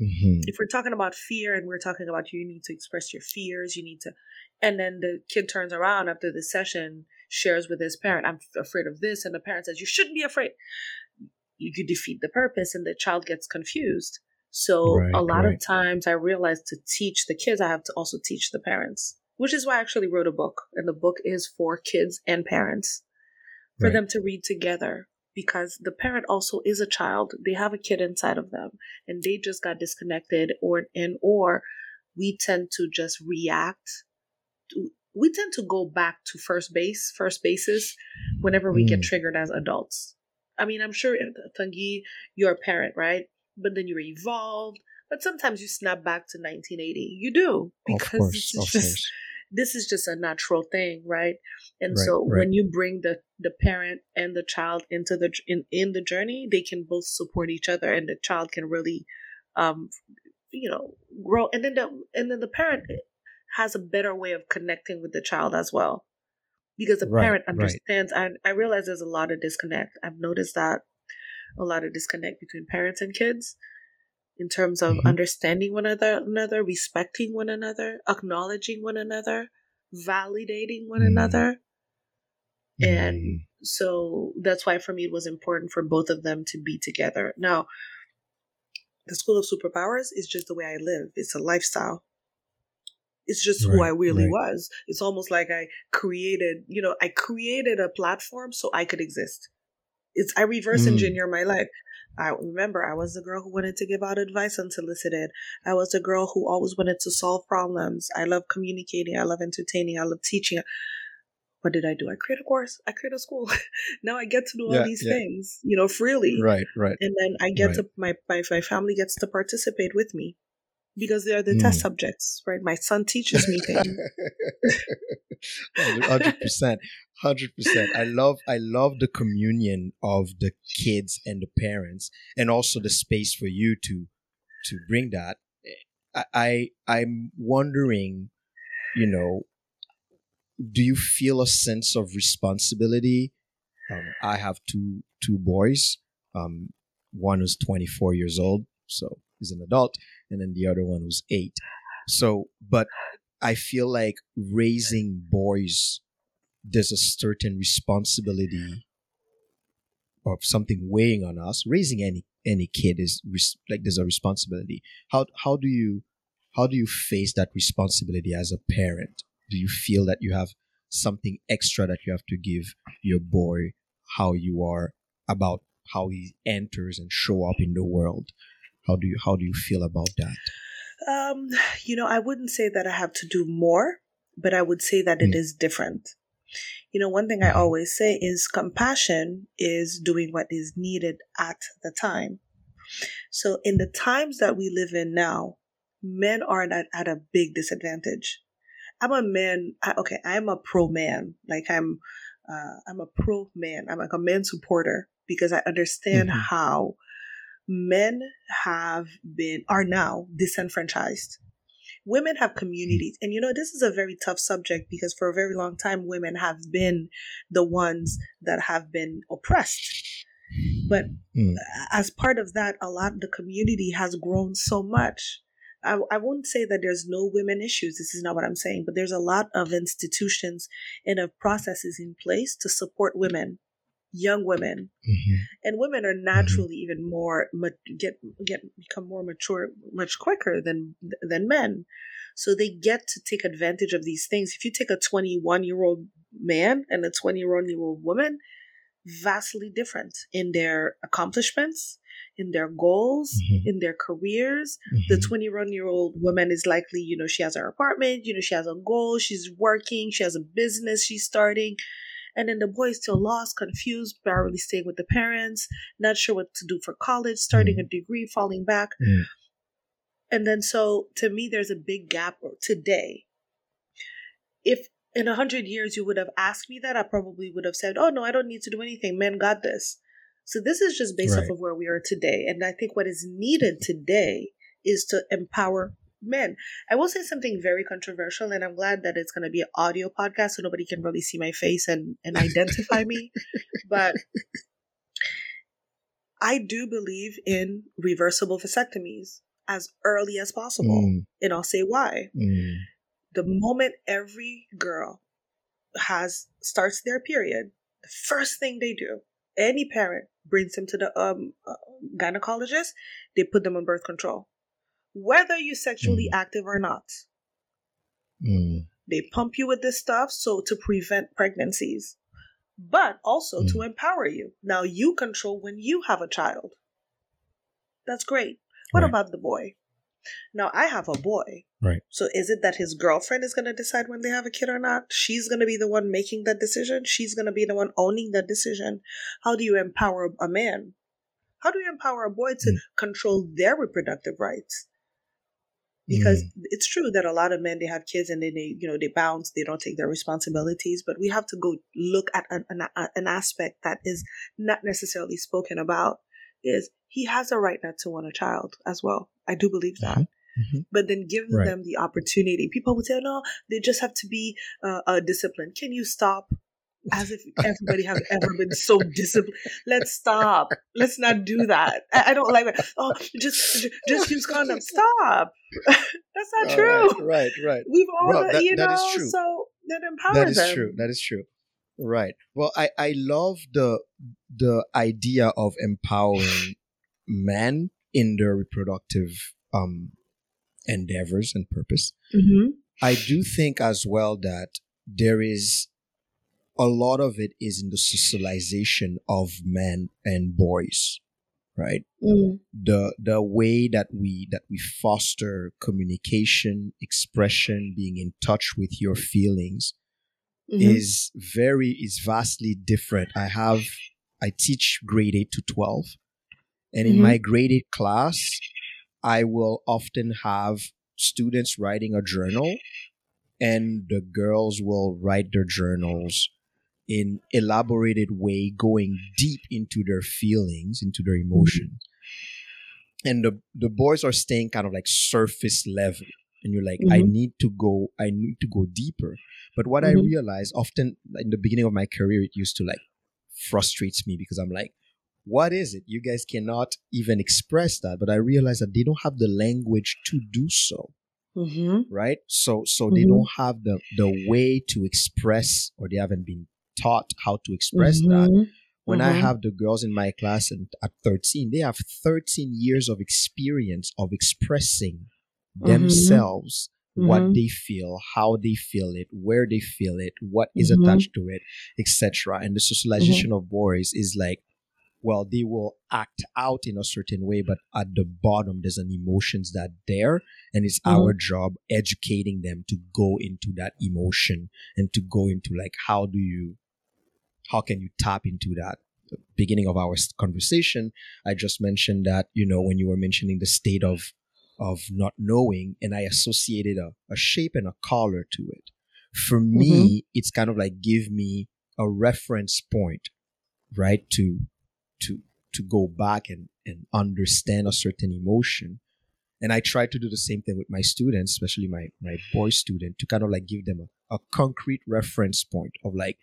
mm-hmm. if we're talking about fear and we're talking about you need to express your fears you need to and then the kid turns around after the session shares with his parent, I'm afraid of this, and the parent says, You shouldn't be afraid. You could defeat the purpose, and the child gets confused. So right, a lot right. of times I realized to teach the kids, I have to also teach the parents, which is why I actually wrote a book. And the book is for kids and parents for right. them to read together because the parent also is a child. They have a kid inside of them and they just got disconnected or and or we tend to just react we tend to go back to first base, first bases, whenever we mm. get triggered as adults. I mean, I'm sure Tanguy, you're a parent, right? But then you evolved. But sometimes you snap back to 1980. You do because course, this is just this is just a natural thing, right? And right, so right. when you bring the the parent and the child into the in in the journey, they can both support each other, and the child can really, um, you know, grow. And then the and then the parent has a better way of connecting with the child as well. Because the right, parent understands. Right. I, I realize there's a lot of disconnect. I've noticed that a lot of disconnect between parents and kids in terms of mm-hmm. understanding one another, another, respecting one another, acknowledging one another, validating one mm. another. And mm. so that's why for me it was important for both of them to be together. Now, the School of Superpowers is just the way I live. It's a lifestyle. It's just right, who I really right. was. It's almost like I created, you know, I created a platform so I could exist. It's I reverse mm. engineer my life. I remember I was the girl who wanted to give out advice unsolicited. I was the girl who always wanted to solve problems. I love communicating. I love entertaining. I love teaching. What did I do? I create a course. I create a school. now I get to do all yeah, these yeah. things, you know, freely. Right, right. And then I get right. to my, my my family gets to participate with me because they are the mm. test subjects, right? My son teaches me things. Hundred percent, hundred percent. I love, I love the communion of the kids and the parents, and also the space for you to to bring that. I, I I'm wondering, you know, do you feel a sense of responsibility? Um, I have two two boys. Um, one is 24 years old, so he's an adult, and then the other one was eight. So, but I feel like raising boys, there's a certain responsibility of something weighing on us. Raising any any kid is res- like there's a responsibility. How how do you how do you face that responsibility as a parent? Do you feel that you have something extra that you have to give your boy how you are about how he enters and show up in the world how do you how do you feel about that? Um, you know, I wouldn't say that I have to do more, but I would say that mm. it hmm. different. You know, one thing I hmm. always say is compassion is doing what is needed at the time. So, in the times that we live in now, men are at, at a big disadvantage. I'm a man. I, okay, I'm a pro man. Like I'm, uh, I'm a pro man. I'm like a man supporter because I understand mm-hmm. how men have been, are now disenfranchised. Women have communities. And you know, this is a very tough subject because for a very long time, women have been the ones that have been oppressed. But mm. as part of that, a lot of the community has grown so much. I, I won't say that there's no women issues. This is not what I'm saying, but there's a lot of institutions and of processes in place to support women young women mm-hmm. and women are mm-hmm. naturally mm-hmm. even more get get become more mature much quicker than than men so they get to take advantage of these things if you take a 21 year old man and a 20 year old woman vastly different in their accomplishments, in their goals, mm-hmm. in their careers. Mm-hmm. The 21 year old woman is likely, you know, she has her apartment, you know, she has a goal, she's working, she has a business she's starting. And then the boy is still lost, confused, barely staying with the parents, not sure what to do for college, starting mm-hmm. a degree, falling back. Mm. And then, so to me, there's a big gap today. If in a hundred years you would have asked me that, I probably would have said, "Oh no, I don't need to do anything. Men got this." So this is just based right. off of where we are today, and I think what is needed today is to empower men. I will say something very controversial, and I'm glad that it's going to be an audio podcast, so nobody can really see my face and and identify me. But I do believe in reversible vasectomies as early as possible, mm. and I'll say why. Mm the moment every girl has starts their period, the first thing they do, any parent brings them to the um, uh, gynecologist, they put them on birth control, whether you're sexually mm. active or not. Mm. They pump you with this stuff so to prevent pregnancies, but also mm. to empower you. Now you control when you have a child. That's great. What right. about the boy? Now I have a boy. Right. So is it that his girlfriend is going to decide when they have a kid or not? She's going to be the one making that decision. She's going to be the one owning that decision. How do you empower a man? How do you empower a boy to mm. control their reproductive rights? Because mm. it's true that a lot of men they have kids and then they you know they bounce they don't take their responsibilities but we have to go look at an, an, an aspect that is not necessarily spoken about is he has a right not to want a child as well. I do believe that. Mm-hmm. But then give right. them the opportunity. People would say, no, they just have to be uh, uh, disciplined. Can you stop? As if everybody has ever been so disciplined. Let's stop. Let's not do that. I, I don't like it. Oh, just just use condom. Stop. That's not All true. Right, right, right. We've all, well, that, you know, is true. so that empowers That is them. true. That is true. Right. Well, I I love the the idea of empowering men in their reproductive um endeavors and purpose. Mm-hmm. I do think as well that there is a lot of it is in the socialization of men and boys right mm. the the way that we that we foster communication expression being in touch with your feelings mm-hmm. is very is vastly different. I have I teach grade 8 to 12 and in mm-hmm. my grade 8 class I will often have students writing a journal and the girls will write their journals in elaborated way going deep into their feelings into their emotions and the the boys are staying kind of like surface level and you're like mm-hmm. i need to go i need to go deeper but what mm-hmm. i realize often in the beginning of my career it used to like frustrates me because i'm like what is it you guys cannot even express that but i realize that they don't have the language to do so mm-hmm. right so so they mm-hmm. don't have the the way to express or they haven't been taught how to express that mm-hmm. when I mm-hmm. have the girls in my class and at 13, they have 13 years of experience of expressing mm-hmm. themselves mm-hmm. what they feel how they feel it where they feel it what is mm-hmm. attached to it etc and the socialization mm-hmm. of boys is like well they will act out in a certain way but at the bottom there's an emotions that there and it's mm-hmm. our job educating them to go into that emotion and to go into like how do you how can you tap into that beginning of our conversation i just mentioned that you know when you were mentioning the state of of not knowing and I associated a, a shape and a color to it. For mm-hmm. me, it's kind of like give me a reference point, right? To, to, to go back and, and understand a certain emotion. And I try to do the same thing with my students, especially my, my boy student, to kind of like give them a, a concrete reference point of like,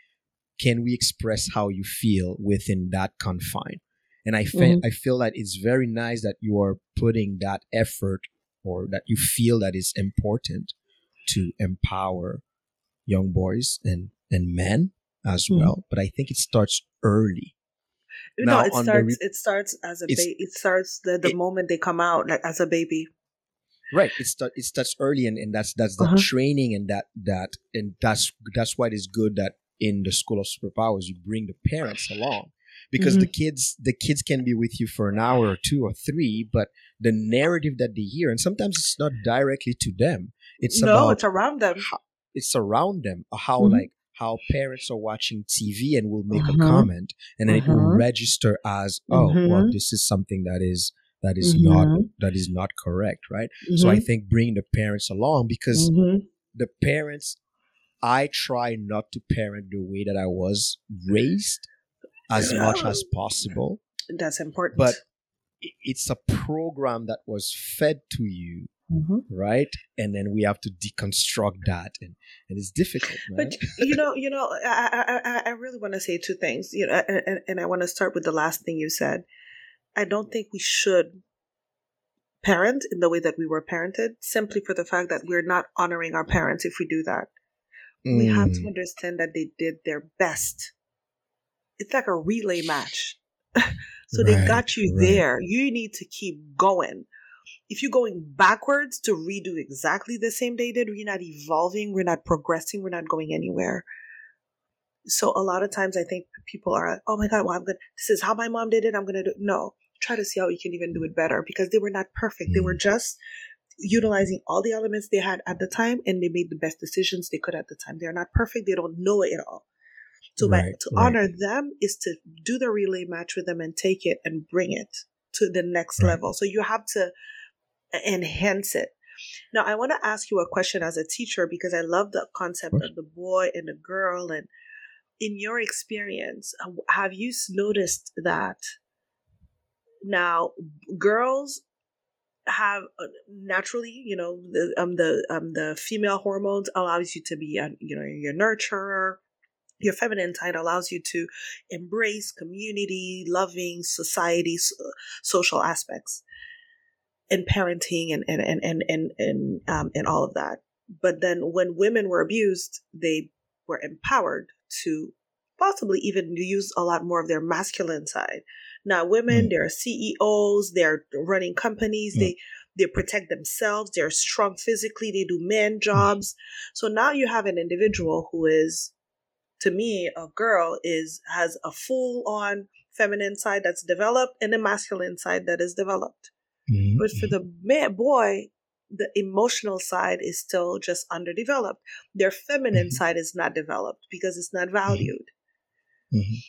can we express how you feel within that confine? And I, fe- mm-hmm. I feel that it's very nice that you are putting that effort or that you feel that is important to empower young boys and, and men as mm-hmm. well. But I think it starts early. No, now, it starts. Re- it starts as a baby. It starts the, the it, moment they come out, like as a baby. Right. It starts. It starts early, and, and that's that's the uh-huh. training, and that that and that's that's why it is good that in the school of superpowers you bring the parents along because mm-hmm. the kids the kids can be with you for an hour or two or three but the narrative that they hear and sometimes it's not directly to them it's no, about it's around them how, it's around them how mm-hmm. like how parents are watching TV and will make mm-hmm. a comment and then it will mm-hmm. register as oh well mm-hmm. this is something that is that is not mm-hmm. that is not correct right so i think bring the parents along because the parents I try not to parent the way that I was raised as much as possible. That's important. But it's a program that was fed to you, mm-hmm. right? And then we have to deconstruct that, and, and it's difficult. But you know, you know, I I, I really want to say two things. You know, and, and I want to start with the last thing you said. I don't think we should parent in the way that we were parented, simply for the fact that we're not honoring our parents if we do that. Mm. We have to mm. understand that they did their best. It's like a relay match. so right, they got you right. there. You need to keep going. If you're going backwards to redo exactly the same they did, we're not evolving, we're not progressing, we're not going anywhere. So a lot of times I think people are like, oh my God, well, I'm good. This is how my mom did it. I'm going to do No, try to see how you can even do it better because they were not perfect. Mm. They were mm. just utilizing all the elements they had at the time and they made the best decisions they could at the time. They're not perfect, they don't know it at all. So right, to right. honor them is to do the relay match with them and take it and bring it to the next right. level. So you have to enhance it. Now I want to ask you a question as a teacher because I love the concept of, of the boy and the girl and in your experience, uh, have you noticed that now girls have uh, naturally, you know, the um the um the female hormones allows you to be a, you know your nurturer. Your feminine side allows you to embrace community, loving, society, social aspects, and parenting, and and and and and and, um, and all of that. But then, when women were abused, they were empowered to possibly even use a lot more of their masculine side now, women, mm. they're CEOs, they're running companies, mm. they they protect themselves, they're strong physically, they do man mm. jobs. Mm. So now you have an individual who is, to me, a girl is has a full on feminine side that's developed and a masculine side that is developed. Mm-hmm. But for the man, boy, the emotional side is still just underdeveloped. Their feminine mm-hmm. side is not developed because it's not valued. Mm-hmm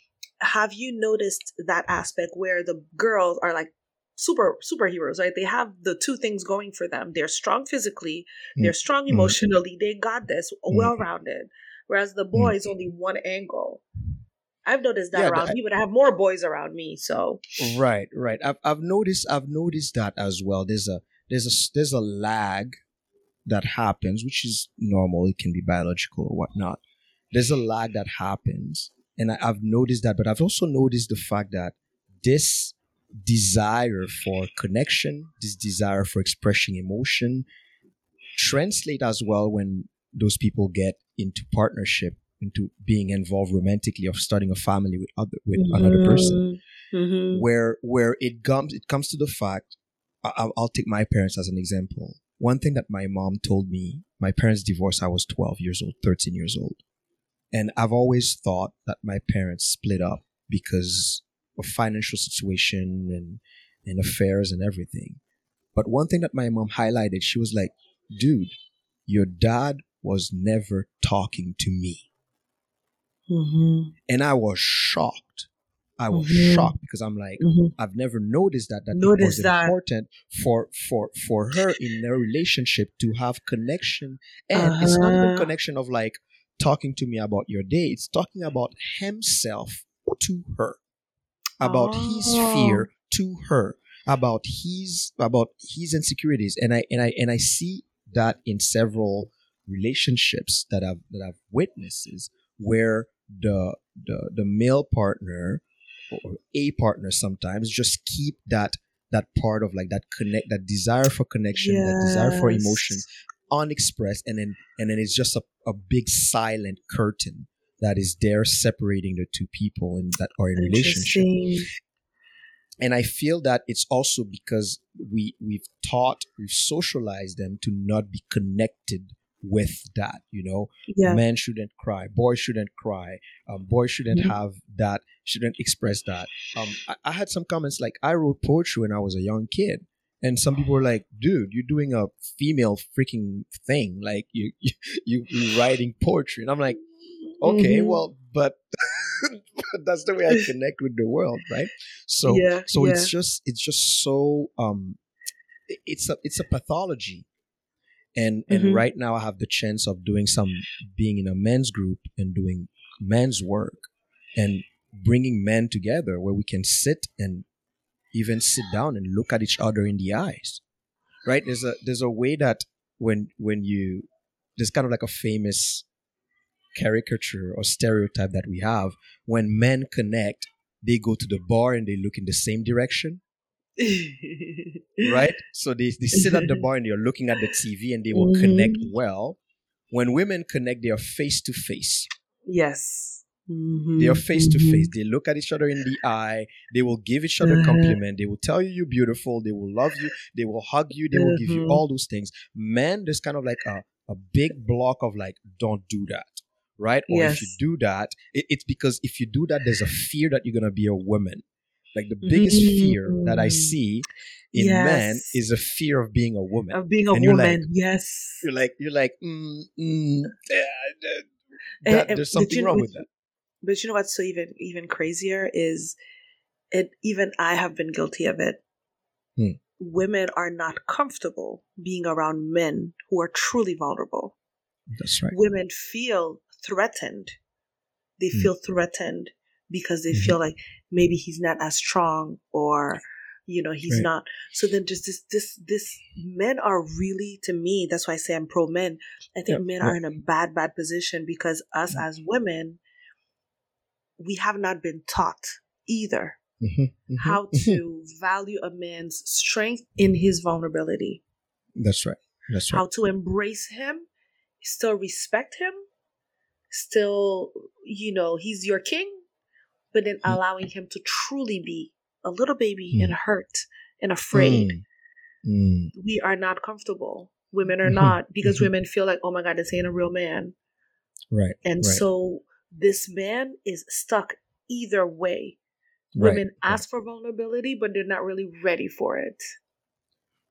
have you noticed that aspect where the girls are like super superheroes right they have the two things going for them they're strong physically they're mm. strong mm-hmm. emotionally they got this mm. well rounded whereas the mm. boys only one angle I've noticed that yeah, around me, but I have more boys around me. So right, right. I've I've noticed I've noticed that as well. There's a there's a there's a lag that happens, which is normal. It can be biological or whatnot. There's a lag that happens and I, I've noticed that, but I've also noticed the fact that this desire for connection, this desire for expressing emotion, translate as well when those people get into partnership, into being involved romantically of starting a family with other with mm-hmm. another person, mm-hmm. where where it comes it comes to the fact. I'll, I'll take my parents as an example. One thing that my mom told me, my parents divorced. I was twelve years old, thirteen years old and I've always thought that my parents split up because of financial situation and, and affairs and everything. But one thing that my mom highlighted, she was like, dude, your dad was never talking to me. Mm-hmm. And I was shocked. I was mm-hmm. shocked because I'm like, mm-hmm. I've never noticed that that Notice was that. important for for for her in a relationship to have connection, and uh-huh. it's not even uh-huh. connection of like, talking to me about your day. It's talking about himself to her, about oh. his fear to her, about his about his insecurities, and I and I and I see that in several relationships that I've that I've witnesses where the the the male partner or a partner sometimes just keep that that part of like that connect that desire for connection yes. that desire for emotion unexpressed and then and then it's just a, a big silent curtain that is there separating the two people in that are in relationship and i feel that it's also because we we've taught we've socialized them to not be connected with that. You know, Yeah. men shouldn't cry, boys shouldn't cry, um, boys shouldn't Mhm. have that, shouldn't express that. Um, I, I had some comments like I wrote poetry when I was a young kid. And some people were like, "Dude, you're doing a female freaking thing. Like you, you, you you're writing poetry." And I'm like, "Okay, Mhm. well, but that's the way I connect with the world, right?" So, Yeah, so yeah. it's just it's just so um, it's a it's a pathology, and and Mhm. right now I have the chance of doing some being in a men's group and doing men's work and bringing men together where we can sit and even sit down and look at each other in the eyes right? There's a there's a way that when when you there's kind of like a famous caricature or stereotype that we have when men connect they go to the bar and they look in the same direction. Right? So they, they sit at the bar and they're looking at the tv and they will Mhm. connect well. When women connect they are face to face. Yes. They are face to face. Mhm. they look at each other in the eye. They will give each other compliment. They will tell you you're beautiful. They will love you. They will hug you. They will give you all those things. Men there's kind of like a, a big block of like don't do that right? Or if you do that it, it's because if you do that there's a fear that you're gonna be a woman. Like the biggest fear that i Mm. see in men is a fear of being a woman. Of being a you're like- woman. yes. you're like you're like mm, mm, eh, eh, that, and- there's something wrong with that But you know what's so even even crazier is it even I have been guilty of it. Hmm. Women are not comfortable being around men who are truly vulnerable. that's right Women feel threatened. They Hmm. feel threatened because they Mhm. feel like maybe he's not as strong or you know he's Right. not so then just this this this men are really to me that's why i say i'm pro men i think Yeah, men yeah. are in a bad bad position because us Mm. as women we have not been taught either Mhm, mhm, how mhm. to value a man's strength in his vulnerability That's right. That's right. how to embrace him still respect him still you know he's your king but then Mm. allowing him to truly be a little baby Mm. and hurt and afraid Mm, we are not comfortable women are Mhm, not because mhm. women feel like oh my god this ain't a real man right. and Right. so this man is stuck either way Right. women right. ask for vulnerability but they're not really ready for it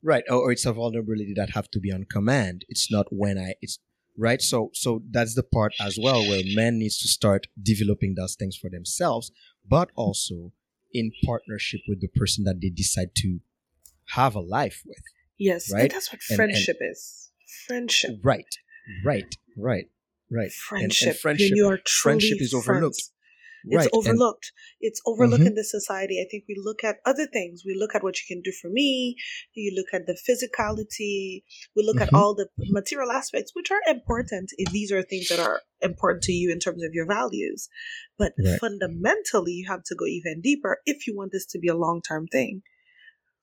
Right. Or, or it's a vulnerability that have to be on command. It's not when I. It's right. So so that's the part as well where men needs to start developing those things for themselves, but also in partnership with the person that they decide to have a life with. yes Right? and that's what And- and- friendship is friendship Right. Right. Right. Right. And- and friendship friendship. when you are truly friendship is overlooked. friends. It's right. and- overlooked. it's overlooked Mhm. in this society. I think we look at other things. We look at what you can do for me. You look at the physicality. We look at Mhm. all the material aspects, which are important if these are things that are important to you in terms of your values. But Right. fundamentally, you have to go even deeper if you want this to be a long term thing.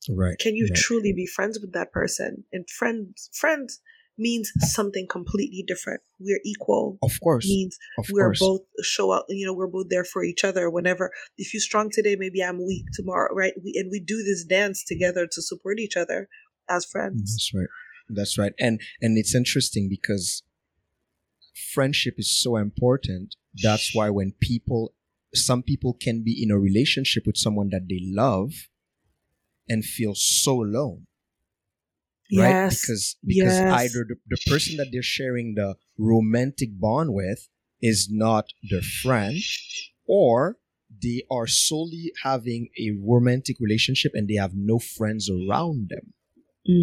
right. Can you right. truly be friends with that person? And friends, friends means something completely different. We're equal. Of course. Means Of we're course. both show up you know we're both there for each other whenever if you're strong today maybe i'm weak tomorrow right we, and we do this dance together to support each other as friends That's right. That's right. And and it's interesting because friendship is so important. That's why when people some people can be in a relationship with someone that they love and feel so alone. Right? yes Because because Yes. either the, the person that they're sharing the romantic bond with is not their friend or they are solely having a romantic relationship and they have no friends around them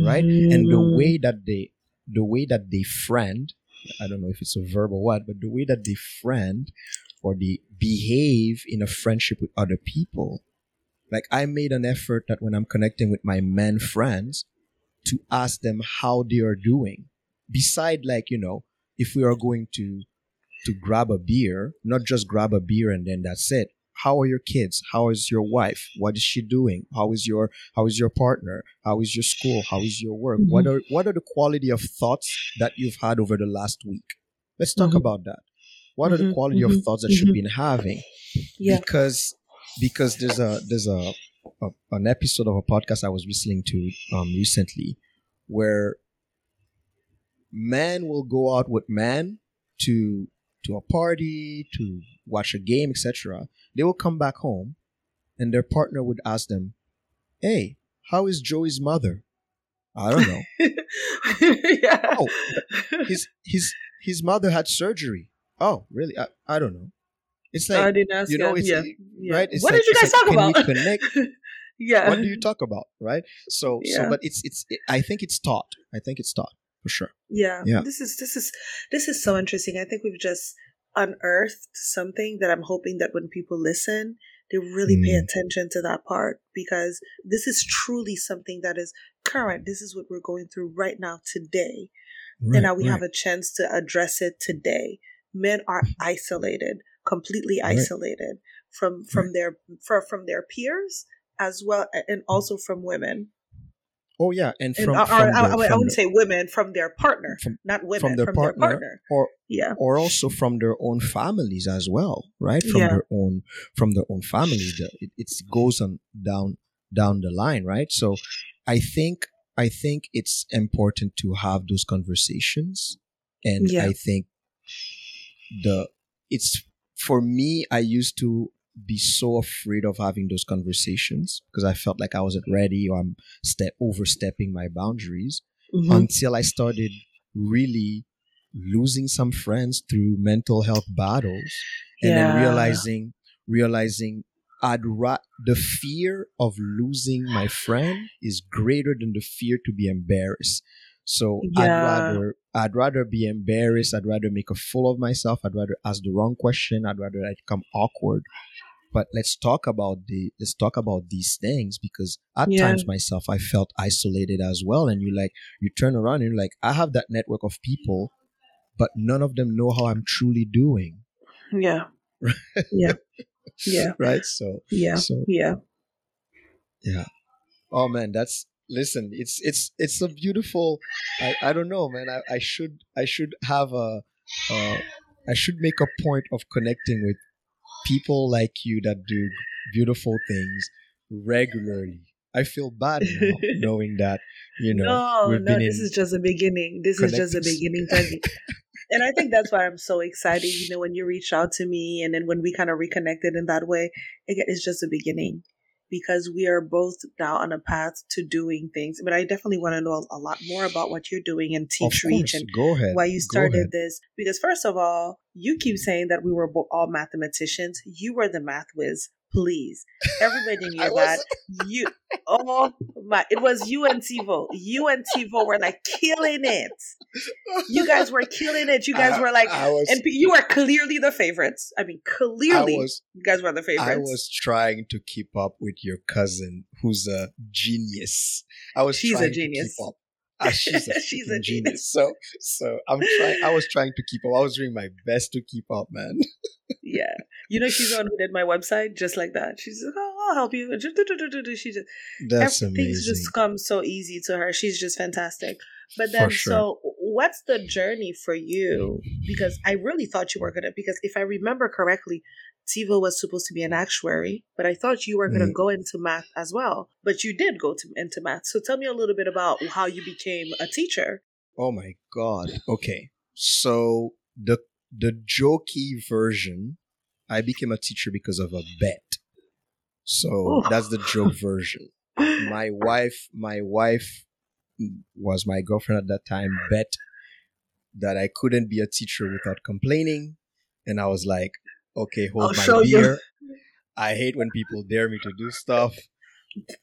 right? And the Mhm. way that they, the way that they friend, I don't know if it's a verb or what, but the way that they friend or they behave in a friendship with other people, like I made an effort that when I'm connecting with my men friends, to ask them how they are doing. Beside, like you know, if we are going to to grab a beer, not just grab a beer and then that's it. How are your kids? How is your wife? What is she doing? How is your how is your partner? How is your school? How is your work? Mhm. What are what are the quality of thoughts that you've had over the last week? Let's talk Mhm. about that. What are the Mhm, quality mhm, of thoughts that you've been having? yeah Because because there's a there's a, a an episode of a podcast I was listening to um recently where man will go out with man to to a party, to watch a game, etc. They will come back home and their partner would ask them, Hey, how is Joey's mother? I don't know. yeah. Oh, his his his mother had surgery. Oh, really? I, I don't know. It's like I didn't ask you know, it's yeah. right. It's what like, did you guys like, talk about? connect? yeah. What do you talk about? Right. So yeah. so, but it's it's. It, I think it's taught. I think it's taught for sure. Yeah. Yeah. This is this is this is so interesting. I think we've just unearthed something that I'm hoping that when people listen, they really mm. pay attention to that part because this is truly something that is current. This is what we're going through right now today. Right, and now we right. have a chance to address it today. Men are isolated, completely isolated right. from from their from, from their peers as well and also from women. Oh yeah, and from, and, from I, I, I, would say women from their partner, not women from, their, partner, their partner, or yeah, or also from their own families as well, right? From yeah. their own from their own families, it, it goes on down down the line, right? So, I think I think it's important to have those conversations, and yeah. I think the it's for me. I used to be so afraid of having those conversations because I felt like I wasn't ready or I'm step overstepping my boundaries mm-hmm. until I started really losing some friends through mental health battles and yeah. then realizing realizing I'd ra- the fear of losing my friend is greater than the fear to be embarrassed. So yeah. I'd rather I'd rather be embarrassed. I'd rather make a fool of myself. I'd rather ask the wrong question. I'd rather I become awkward but let's talk about the let's talk about these things because at yeah. times myself I felt isolated as well. And you like you turn around and you're like, I have that network of people, but none of them know how I'm truly doing. Yeah. yeah. Yeah. Right. So yeah. So yeah. Yeah. Oh man, that's listen. It's it's it's a beautiful. I I don't know, man. I I should I should have a. Uh, I should make a point of connecting with people like you that do beautiful things regularly. I feel bad now knowing that, you know. No, no, this is just a beginning. This is just a beginning. and I think that's why I'm so excited. You know, when you reached out to me and then when we kind of reconnected in that way, it's just a beginning because we are both now on a path to doing things. But I definitely want to know a lot more about what you're doing in Teach Reach and Go ahead. why you started this. Because first of all, you keep saying that we were all mathematicians. You were the math whiz please. Everybody knew that. You, oh my, it was you and TiVo. You and TiVo were like killing it. You guys were killing it. You guys I, were like, was, and you are clearly the favorites. I mean, clearly, was, you guys were the favorites. I was trying to keep up with your cousin, who's a genius. I was. She's a genius. Uh, she's a, she's a genius. So, so I'm trying. I was trying to keep up. I was doing my best to keep up, man. yeah, you know, she's the one who did my website just like that. She's like, "Oh, I'll help you." She just that's everything's just come so easy to her. She's just fantastic. But then, sure. so what's the journey for you? Because I really thought you were gonna. Because if I remember correctly, TiVo was supposed to be an actuary, but I thought you were going to mm. go into math as well. But you did go to, into math. So tell me a little bit about how you became a teacher. Oh my God. Okay. So the the jokey version, I became a teacher because of a bet. So Ooh. that's the joke version. My wife, my wife was my girlfriend at that time, bet that I couldn't be a teacher without complaining. And I was like, okay, hold I'll my beer. You. I hate when people dare me to do stuff.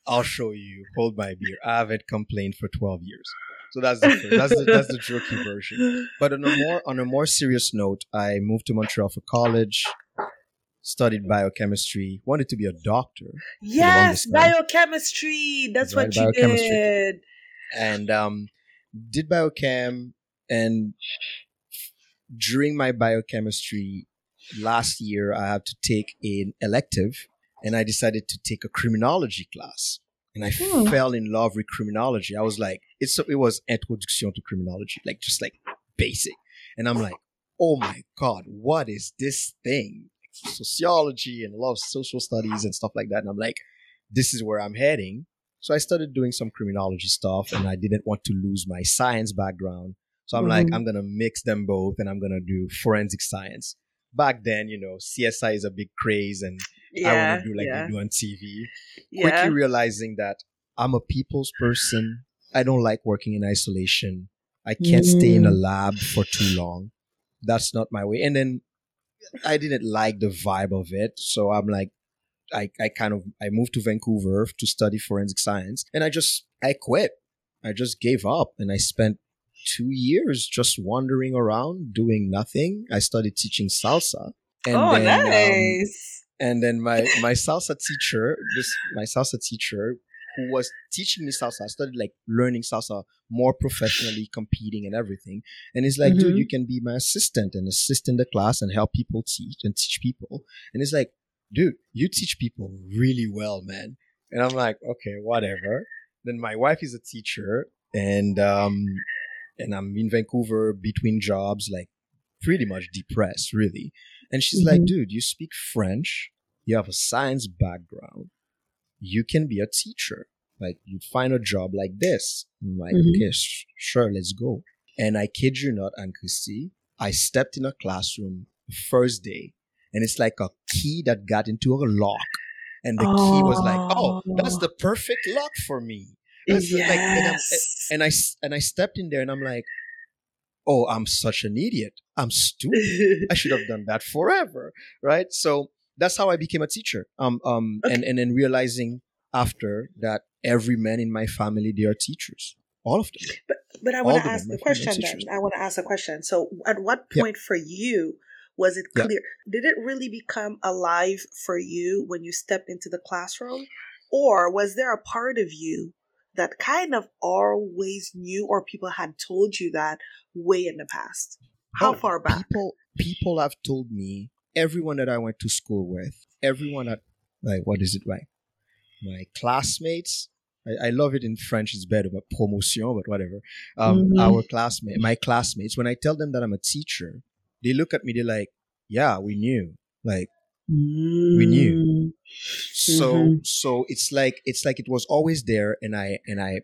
I'll show you. Hold my beer. I haven't complained for 12 years. So that's the that's the, that's the jokey version. But on a more on a more serious note, I moved to Montreal for college, studied biochemistry, wanted to be a doctor. Yes, biochemistry. That's what you did. And um, did biochem, and during my biochemistry last year, I had to take an elective, and I decided to take a criminology class. And I hmm. fell in love with criminology. I was like, it's it was introduction to criminology, like just like basic. And I'm like, oh my god, what is this thing? Sociology and a lot of social studies and stuff like that. And I'm like, this is where I'm heading. So I started doing some criminology stuff, and I didn't want to lose my science background. So I'm mm-hmm. like, I'm gonna mix them both, and I'm gonna do forensic science. Back then, you know, CSI is a big craze, and yeah, I want to do like yeah. we do on TV. Yeah. Quickly realizing that I'm a people's person. I don't like working in isolation. I can't mm. stay in a mm. lab for too long. That's not my way. And then I didn't like the vibe of it. So I'm like, I, I kind of, I moved to Vancouver to study forensic science and I just, I quit. I just gave up and I spent two years just wandering around doing nothing. I started teaching salsa. And oh, then, um, nice. Um, and then my, my salsa teacher, this, my salsa teacher who was teaching me salsa. I started like learning salsa more professionally, competing and everything. And he's like, mm-hmm. dude, you can be my assistant and assist in the class and help people teach and teach people. And he's like, dude, you teach people really well, man. And I'm like, okay, whatever. Then my wife is a teacher and, um, and I'm in Vancouver between jobs, like pretty much depressed, really. And she's mm-hmm. like, dude, you speak French. You have a science background you can be a teacher. Like you find a job like this. I'm like, mm-hmm. okay, sh- sure, let's go. And I kid you not, Anne Christie, I stepped in a classroom first day and it's like a key that got into a lock. And the oh. key was like, oh, that's the perfect lock for me. Yes. like, and, and, I, and I stepped in there and I'm like, oh, I'm such an idiot. I'm stupid. I should have done that forever. Right. So that's how I became a teacher. Um, um, okay. and, and then realizing after that every man in my family, they are teachers. All of them. But, but I want to ask the question then. I want to ask a question. So at what point yeah. for you was it clear? Yeah. Did it really become alive for you when you stepped into the classroom? Or was there a part of you that kind of always knew or people had told you that way in the past? How oh, far back? People people have told me everyone that I went to school with, everyone at like what is it like? My classmates. I, I love it in French. It's better, but promotion, but whatever. Um, mm-hmm. Our classmate, my classmates. When I tell them that I'm a teacher, they look at me. They're like, "Yeah, we knew. Like, mm-hmm. we knew." So, mm-hmm. so it's like it's like it was always there, and I and I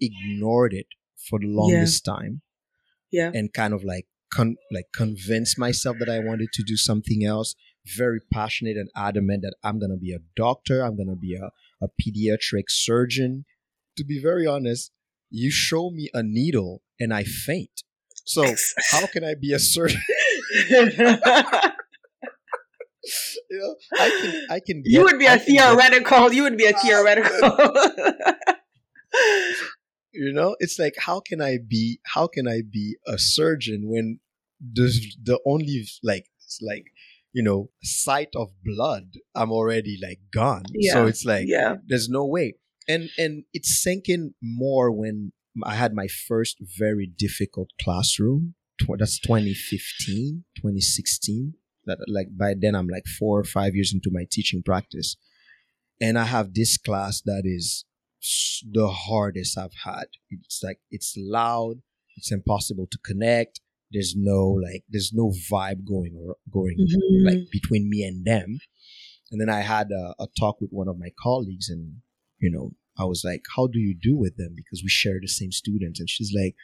ignored it for the longest yeah. time. Yeah. And kind of like con- like convince myself that I wanted to do something else. Very passionate and adamant that I'm gonna be a doctor. I'm gonna be a, a pediatric surgeon. To be very honest, you show me a needle and I faint. So how can I be a surgeon? you know, I can I can. Get, you would be a theoretical. Get, you would be a theoretical. you know, it's like how can I be how can I be a surgeon when the the only like like you know sight of blood i'm already like gone yeah. so it's like yeah there's no way and and it's sinking more when i had my first very difficult classroom that's 2015 2016 that like by then i'm like four or five years into my teaching practice. And i have this class that is the hardest i've had. It's like it's loud. It's impossible to connect. There's no like there's no vibe going or going mm-hmm. like between me and them. And then i had a, a, talk with one of my colleagues and you know i was like how do you do with them? Because we share the same students. And she's like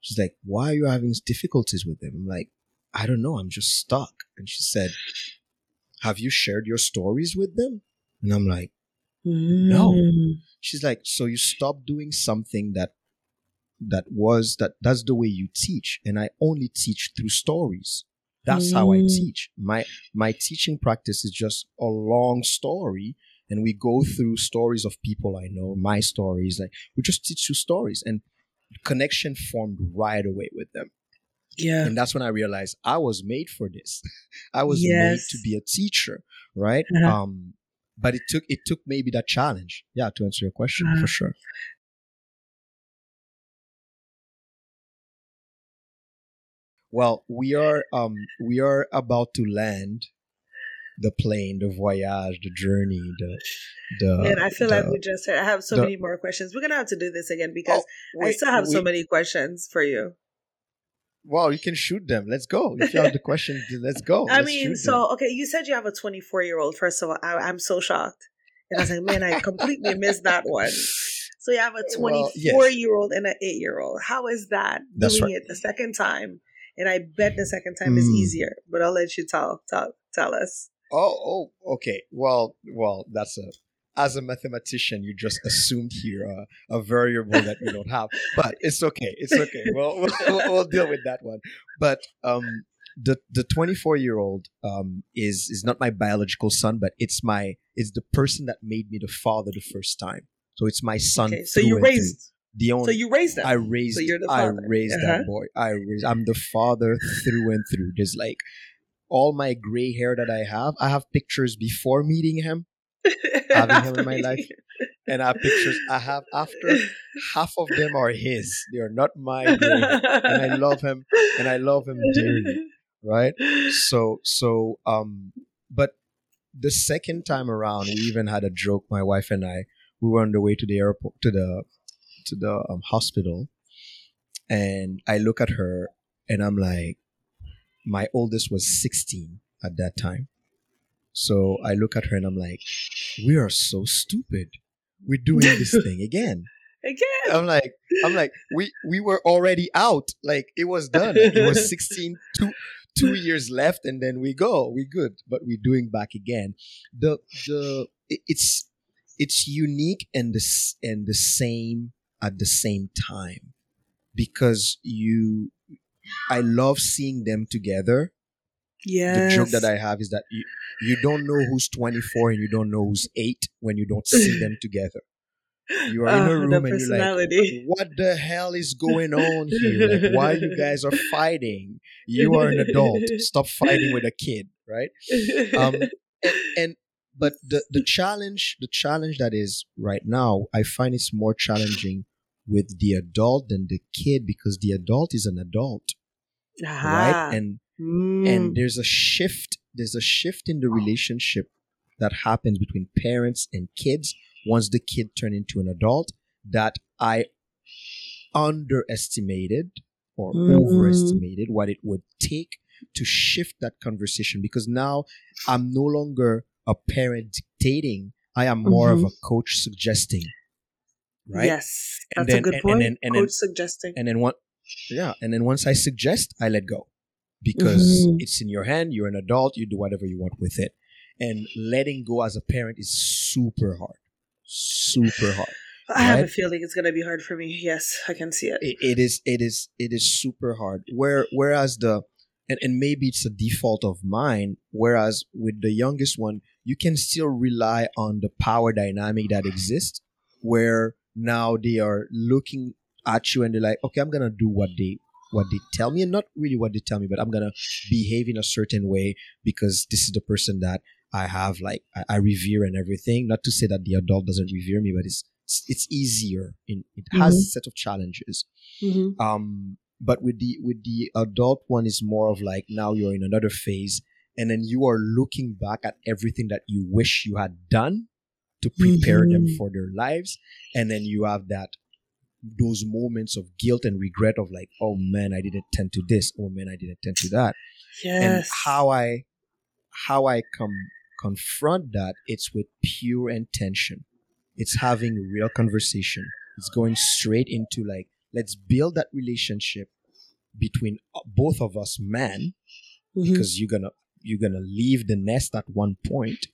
she's like why are you having difficulties with them? I'm like i don't know i'm just stuck and she said have you shared your stories with them and i'm like no mm. she's like so you stopped doing something that that was that that's the way you teach and i only teach through stories that's mm. how i mm. teach my my teaching practice is just a long story and we go through stories of people i know my stories like we just teach you stories and connection formed right away with them yeah and that's when i realized i was made for this i was yes. made to be a teacher right uh-huh. um but it took it took maybe that challenge yeah to answer your question uh-huh. for sure Well, we are um we are about to land the plane, the voyage, the journey, the the. And I feel the, like we just. I have so the, many more questions. We're gonna have to do this again because oh, wait, I still have so many questions for you. Well, you can shoot them. Let's go. If you have the question, let's go. I let's mean, so them. okay, you said you have a 24 year old. First of all, I, I'm so shocked, and I was like, man, I completely missed that one. So you have a 24 well, yes. year old and an 8 year old. How is that That's doing right. it the second time? And I bet the second time mm. is easier, but I'll let you tell tell tell us. Oh, oh, okay. Well, well, that's a as a mathematician, you just assumed here uh, a variable that you don't have, but it's okay. It's okay. Well, we'll, we'll deal with that one. But um, the the 24 year old um, is is not my biological son, but it's my it's the person that made me the father the first time. So it's my son. Okay, so you raised through. the only. So you raised him. I raised. So I raised uh-huh. that boy. I raised. I'm the father through and through. There's like all my gray hair that I have. I have pictures before meeting him, having him in my life, and I have pictures I have after. Half of them are his. They are not hair. and I love him, and I love him dearly. Right. So so um, but the second time around, we even had a joke. My wife and I we were on the way to the airport to the to the um, hospital, and I look at her and I'm like, my oldest was 16 at that time. So I look at her and I'm like, we are so stupid. We're doing this thing again. Again. I'm like, I'm like, we we were already out. Like it was done. It was 16, two two years left, and then we go. We good. But we're doing back again. The the it's it's unique and the and the same at the same time because you I love seeing them together. Yeah. The joke that I have is that you, you don't know who's 24 and you don't know who's 8 when you don't see them together. You are in a ah, room and you're like, what the hell is going on here? Like, why you guys are fighting? You are an adult. Stop fighting with a kid, right? Um, and, and but the the challenge the challenge that is right now i find it's more challenging with the adult than the kid because the adult is an adult uh-huh. right and mm. and there's a shift there's a shift in the relationship that happens between parents and kids once the kid turn into an adult that i underestimated or mm. overestimated what it would take to shift that conversation because now i'm no longer a parent dictating. I am more mm-hmm. of a coach suggesting. Right. Yes, that's then, a good and, point. And then, and coach then, suggesting. And then what? Yeah, and then once I suggest, I let go because mm-hmm. it's in your hand. You're an adult. You do whatever you want with it. And letting go as a parent is super hard. Super hard. I right? have a feeling it's gonna be hard for me. Yes, I can see it. it. It is. It is. It is super hard. Where whereas the and, and maybe it's a default of mine. Whereas with the youngest one, you can still rely on the power dynamic that exists where now they are looking at you and they're like, okay, I'm gonna do what they what they tell me, and not really what they tell me, but I'm gonna behave in a certain way because this is the person that I have like I, I revere and everything. Not to say that the adult doesn't revere me, but it's it's, easier. In it has mm-hmm. a set of challenges. Mm-hmm. Um, but with the with the adult one is more of like now you're in another phase and then you are looking back at everything that you wish you had done to prepare mm-hmm. them for their lives and then you have that those moments of guilt and regret of like oh man i didn't tend to this oh man i didn't tend to that yes. and how i how i come confront that it's with pure intention it's having real conversation it's going straight into like let's build that relationship between uh, both of us man, mm-hmm. because you're gonna you're to leave the nest at one point,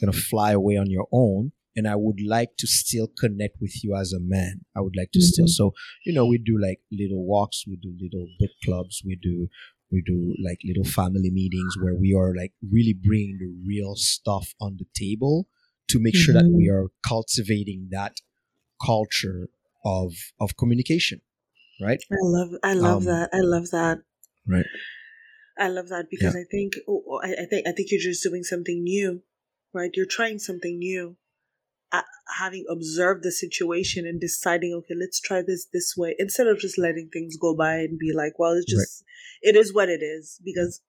you're to fly away on your own. And I would like to still connect with you as a man. I would like to mm-hmm. still. So, you know, we do like little walks, we do little book clubs, we do we do like little family meetings where we are like really bringing the real stuff on the table to make mm-hmm. sure that we mm-hmm. are cultivating that culture of of communication right i love i love um, that i love that right I love that because yeah. I think oh, oh, I, I, think I think you're just doing something new, right? You're trying something new, having observed the situation and deciding, okay, let's try this this way instead of just letting things go by and be like, well, it's just right. it is what it is because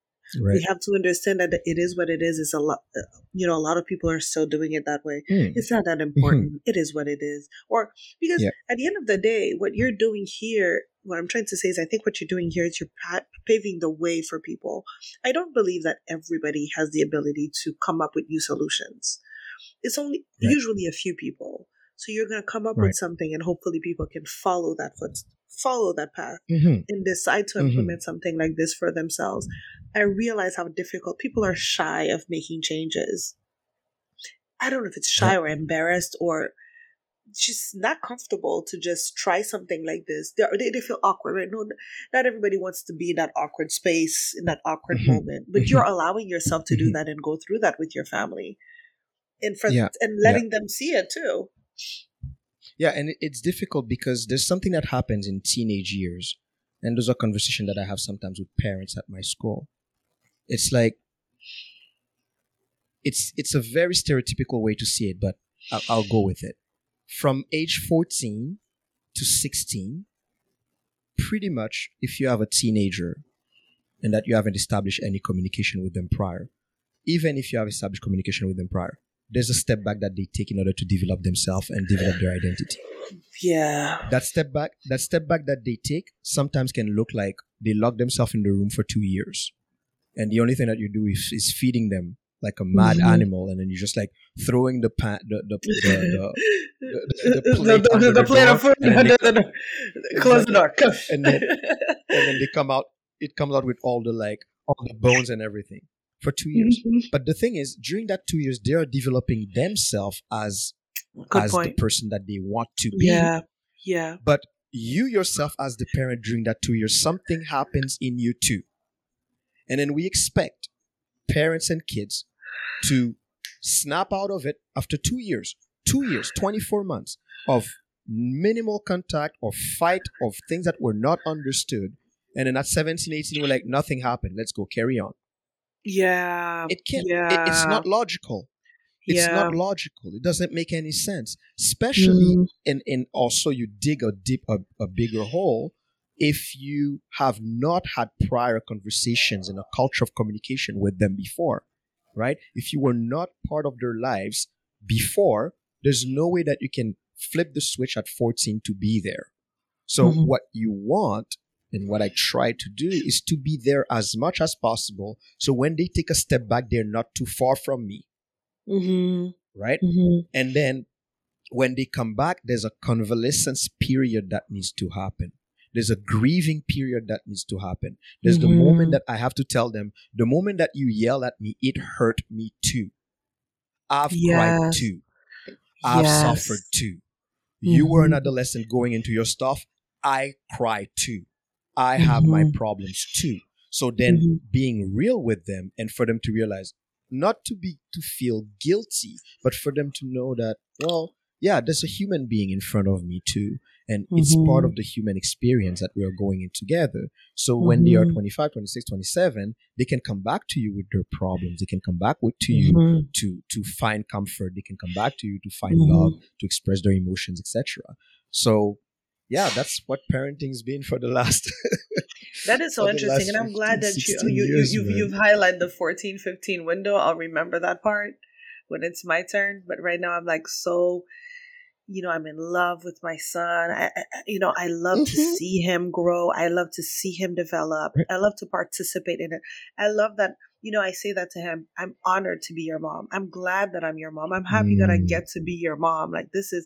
Right. We have to understand that it is what it is. It's a lot, uh, you know, a lot of people are still doing it that way. Mm. It's not that important. Mm-hmm. It is what it is. Or because yeah. at the end of the day, what you're doing here, what I'm trying to say is, I think what you're doing here is you're paving the way for people. I don't believe that everybody has the ability to come up with new solutions. It's only right. usually a few people So you're going to come up right. with something and hopefully people can follow that foot, follow that path mm-hmm. and decide to mm-hmm. implement mm-hmm. something like this for themselves. I realize how difficult people are shy of making changes. I don't know if it's shy or embarrassed or just not comfortable to just try something like this. They, they, they feel awkward, right? No, not everybody wants to be in that awkward space, in that awkward mm-hmm. moment, but you're mm-hmm. allowing yourself to do mm-hmm. that and go through that with your family and for, yeah. and letting yeah. them see it too. Yeah, and it's difficult because there's something that happens in teenage years, and those are conversations that I have sometimes with parents at my school. It's like it's it's a very stereotypical way to see it, but I'll, I'll go with it. From age 14 to 16, pretty much, if you have a teenager and that you haven't established any communication with them prior, even if you have established communication with them prior, there's a step back that they take in order to develop themselves and develop their identity. Yeah. That step back, that step back that they take sometimes can look like they lock themselves in the room for two years. And the only thing that you do is, is feeding them like a mad mm-hmm. animal, and then you're just like throwing the pan, the the the, the, the, plate, the, the, the, the plate of food, close the door, and then and then they come out. It comes out with all the like all the bones and everything for two years. Mm-hmm. But the thing is, during that two years, they are developing themselves as Good as point. the person that they want to be. Yeah, yeah. But you yourself, as the parent, during that two years, something happens in you too, and then we expect parents and kids to snap out of it after two years, two years, 24 months of minimal contact or fight of things that were not understood. And then at 17, 18, we're like, nothing happened. Let's go carry on. Yeah. It can't, yeah. It, it's not logical. It's yeah. not logical. It doesn't make any sense. Especially, mm. and, and also you dig a deep, a, a bigger hole if you have not had prior conversations in a culture of communication with them before, right? If you were not part of their lives before, there's no way that you can flip the switch at 14 to be there. So mm-hmm. what you want and what I try to do is to be there as much as possible. So when they take a step back, they're not too far from me. Mm-hmm. Right? Mm-hmm. And then when they come back, there's a convalescence period that needs to happen. There's a grieving period that needs to happen. There's mm-hmm. the moment that I have to tell them, the moment that you yell at me, it hurt me too. I've yes. cried too. I've yes. suffered too. You were an mm-hmm. adolescent going into your stuff. I cry too. I have mm-hmm. my problems too. So then mm-hmm. being real with them and for them to realize not to be to feel guilty, but for them to know that, well, yeah, there's a human being in front of me too. And mm-hmm. it's part mm-hmm. of the human experience that we are going in together. So when they are mm-hmm. 25, 26, 27, they can come back to you with their problems. They can come back with to you mm-hmm. to to find comfort. They can come back to you to find love, to express their emotions, etc. So yeah, that's what parenting's been for the last. that is so interesting, and I'm glad that you you, years, you you've, you've highlighted the 14, 15 window. I'll remember that part when it's my turn. But right now, I'm like so, you know, I'm in love with my son. I, I you know, I love mm-hmm. to see him grow. I love to see him develop. I love to participate in it. I love that. You know, I say that to him. I'm honored to be your mom. I'm glad that I'm your mom. I'm happy mm. that I mm. get to be your mom. Like this is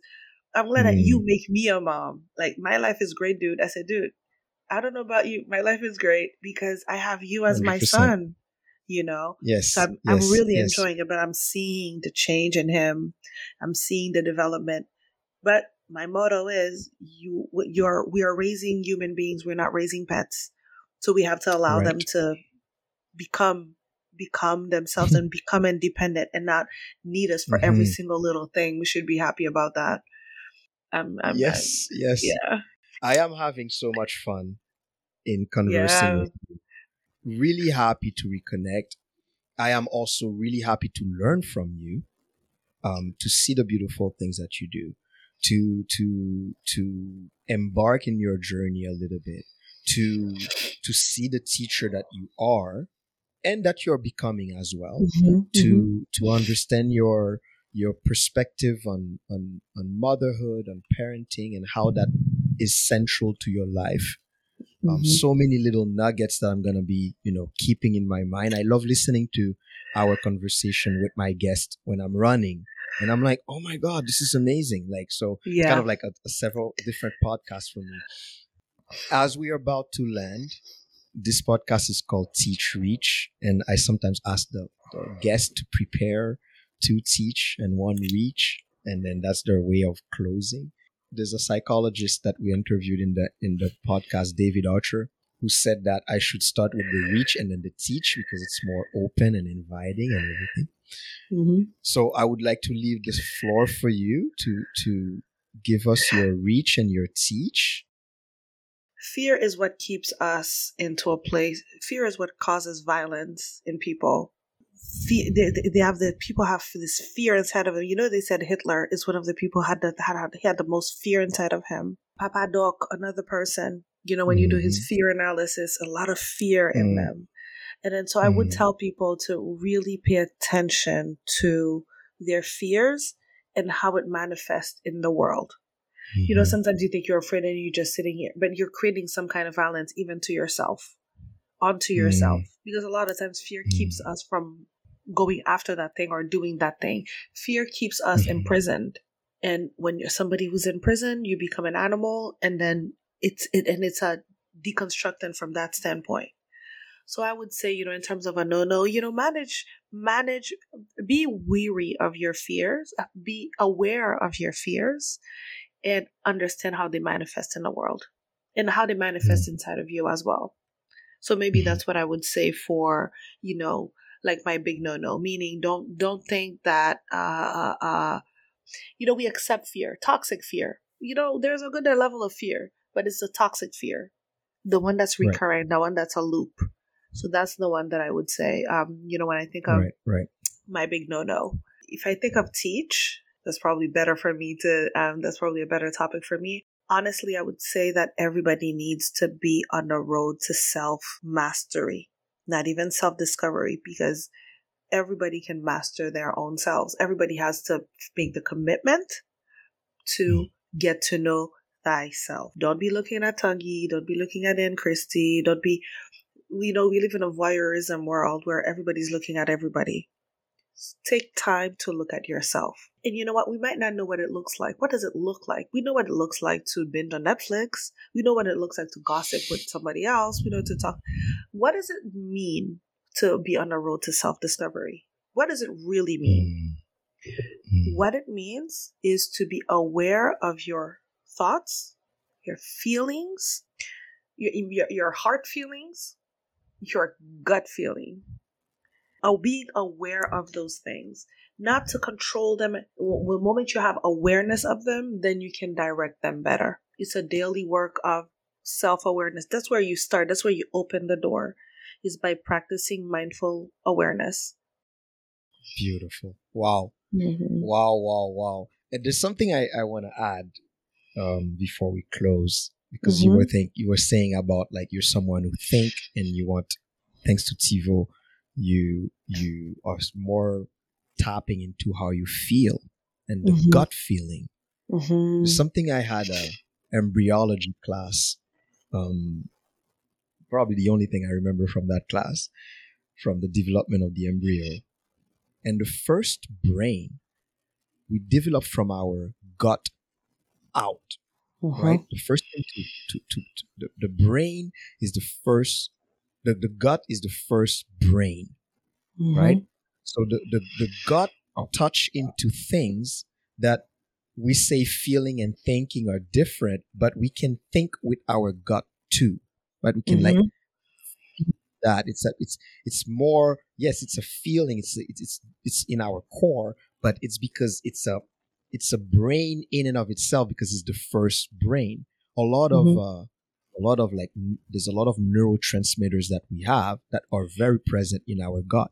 I'm glad mm. that you make me a mom. Like my life is great, dude. I said, dude, I don't know about you. My life is great because I have you as 100%. my son. You know, yes. So I'm, yes, I'm really yes. enjoying it, but I'm seeing the change in him. I'm seeing the development. But my motto is you you're we are raising human beings we're not raising pets so we have to allow right. them to become become themselves and become independent and not need us for mm-hmm. every single little thing we should be happy about that I'm, I'm yes, I'm, yes. Yeah. I am having so much fun in conversing yeah. with you. Really happy to reconnect. I am also really happy to learn from you, um, to see the beautiful things that you do, to to to embark in your journey a little bit, to to see the teacher that you are, and that you're becoming as well. Mm-hmm, to mm-hmm. to understand your your perspective on, on, on motherhood, on parenting, and how that is central to your life. Um, mm-hmm. so many little nuggets that I'm going to be, you know, keeping in my mind. I love listening to our conversation with my guest when I'm running and I'm like, oh my god, this is amazing. Like so, Yeah. kind of like a, a several different podcasts for me. As we are about to land, this podcast is called Teach Reach, and I sometimes ask the, the guest to prepare two teach and one reach, and then that's their way of closing. There's a psychologist that we interviewed in the in the podcast, David Archer, who said that I should start with the reach and then the teach because it's more open and inviting and everything. Mm-hmm. So I would like to leave this floor for you to to give us your reach and your teach. Fear is what keeps us into a place. Fear is what causes violence in people. They, they- have the people have this fear inside of them. You know, they said Hitler is one of the people had the had, had he had the most fear inside of him. Papa Doc, another person. You know, when you do his fear analysis, a lot of fear in Mm. them. And then so I would Mm. tell people to really pay attention to their fears and how it manifests in the world. You know, Mhm. sometimes you think you're afraid and you're just sitting here, but you're creating some kind of violence even to yourself, onto yourself. Because a lot of times fear keeps us from going after that thing or doing that thing. Fear keeps us Mhm. imprisoned. And when you're somebody who's in prison, you become an animal and then it's it and it's a deconstructing from that standpoint. So I would say, you know, in terms of a no no, you know, manage manage be weary of your fears, be aware of your fears and understand how they manifest in the world and how they manifest inside of you as well. So maybe Mhm. that's what I would say for, you know, like my big no no, meaning don't don't think that uh uh you know, we accept fear, toxic fear. You know, there's a good level of fear, but it's a toxic fear. The one that's Right. recurring, the one that's a loop. So that's the one that I would say. Um, you know, when I think of right, right. my big no no. If I think of teach, that's probably better for me to, um, that's probably a better topic for me. Honestly, I would say that everybody needs to be on the road to self mastery, not even self discovery, because everybody can master their own selves. Everybody has to make the commitment to mm-hmm. get to know thyself. Don't be looking at Tanguy. Don't be looking at Anne Christie. Don't be, we know we live in a voyeurism world where everybody's looking at everybody. Take time to look at yourself. And you know what? We might not know what it looks like. What does it look like? We know what it looks like to binge on Netflix. We know what it looks like to gossip with somebody else. We know to talk. What does it mean to be on the road to self discovery? What does it really mean? Mm. What it means is to be aware of your thoughts, your feelings, your, your, your heart feelings, your gut feeling. Oh, being aware of those things, not to control them. W- The moment you have awareness of them, then you can direct them better. It's a daily work of self awareness. That's where you start. That's where you open the door, is by practicing mindful awareness. Beautiful. Wow. Wow, wow, wow. And there's something I, I want to add um, before we close because you Mhm. were think you were saying about like you're someone who think and you want thanks to TiVo you you are more tapping into how you feel and the Mhm. gut feeling. Mm-hmm. Something I had a embryology class. Um, probably the only thing I remember from that class, from the development of the embryo. And the first brain we develop from our gut out, Mm-hmm. right? The first thing to, to, to, to the, the brain is the first, the, the gut is the first brain, right? So the, the, the gut touch into things that we say feeling and thinking are different, but we can think with our gut too. Right? We can like Mhm. feel that it's a, it's it's more yes, it's a feeling. It's it's it's it's in our core, but it's because it's a it's a brain in and of itself because it's the first brain. A lot of uh, a lot of like there's a lot of neurotransmitters that we have that are very present in our gut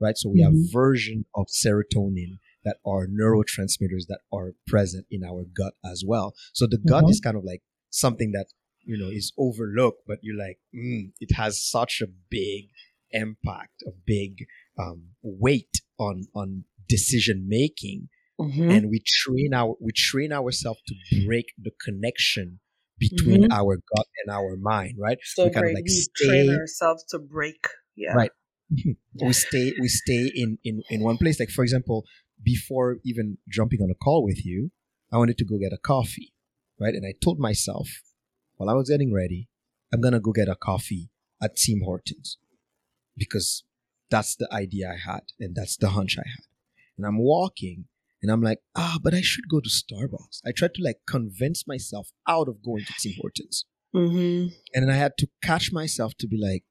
right? So we have Mhm. version of serotonin that are neurotransmitters that are present in our gut as well. So the gut Mhm. is kind of like something that you know is overlooked, but you're like, mm, it has such a big impact, a big um, weight on on decision making, Mm-hmm. and we train our we train ourselves to break the connection between Mhm. our gut and our mind, right? So we kind of like we train stay- ourselves to break. Yeah. Right. we stay we stay in, in in one place like for example before even jumping on a call with you, I wanted to go get a coffee, right? And I told myself while I was getting ready, I'm going to go get a coffee at Tim Hortons because that's the idea I had and that's the hunch I had. And I'm walking and I'm like, ah, but I should go to Starbucks. I tried to like convince myself out of going to Tim Hortons. Mm-hmm. And then I had to catch myself to be like,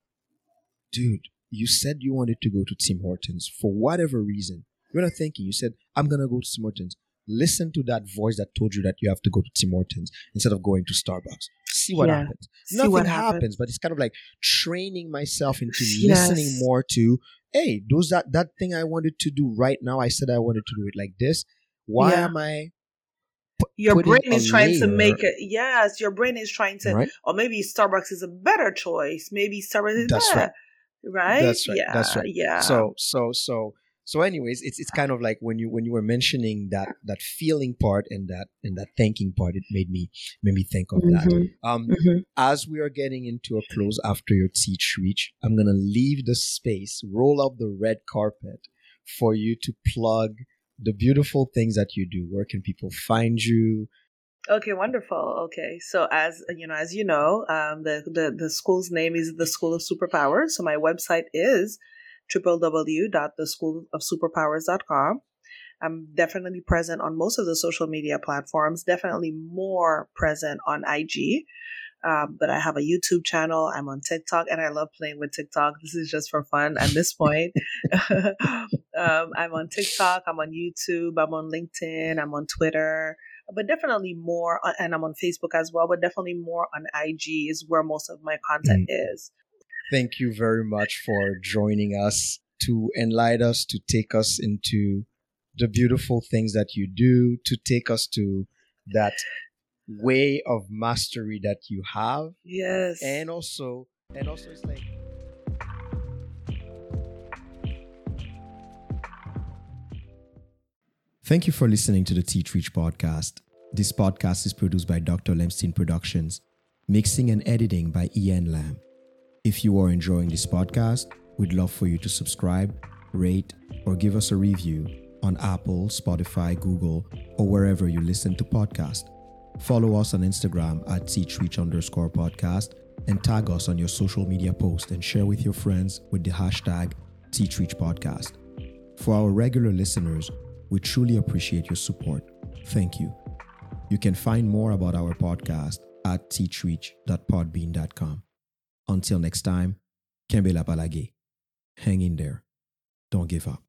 dude, you said you wanted to go to Tim Hortons for whatever reason. You're not thinking. You said, I'm going to go to Tim Hortons. Listen to that voice that told you that you have to go to Tim Hortons instead of going to Starbucks. See what yeah. happens. See Nothing what happens, happens, but it's kind of like training myself into yes. listening more to, hey, those that, that thing I wanted to do right now, I said I wanted to do it like this. Why yeah. am I your brain is trying layer. to make it yes your brain is trying to right? or maybe starbucks is a better choice maybe starbucks is that's better right. right that's right yeah that's right yeah so so so so anyways it's it's kind of like when you when you were mentioning that that feeling part and that and that thinking part it made me made me think of mm-hmm. that um mm-hmm. as we are getting into a close after your teach reach i'm gonna leave the space roll up the red carpet for you to plug the beautiful things that you do where can people find you Okay, wonderful. Okay, so as you know, as you know, um, the, the the school's name is the School of Superpowers. So my website is www.theschoolofsuperpowers.com. I'm definitely present on most of the social media platforms, definitely more present on IG. Um, but I have a YouTube channel. I'm on TikTok and I love playing with TikTok. This is just for fun at this point. um, I'm on TikTok. I'm on YouTube. I'm on LinkedIn. I'm on Twitter, but definitely more, on, and I'm on Facebook as well, but definitely more on IG is where most of my content mm. is. Thank you very much for joining us to enlighten us, to take us into the beautiful things that you do, to take us to that way of mastery that you have. Yes. And also, and also it's like Thank you for listening to the Teach Reach podcast. This podcast is produced by Dr. Lemstein Productions, mixing and editing by Ian Lamb. If you are enjoying this podcast, we'd love for you to subscribe, rate, or give us a review on Apple, Spotify, Google, or wherever you listen to podcasts. Follow us on Instagram at teachreach underscore podcast and tag us on your social media post and share with your friends with the hashtag teachreachpodcast. For our regular listeners, we truly appreciate your support. Thank you. You can find more about our podcast at teachreach.podbean.com. Until next time, Kembela Palage. Hang in there. Don't give up.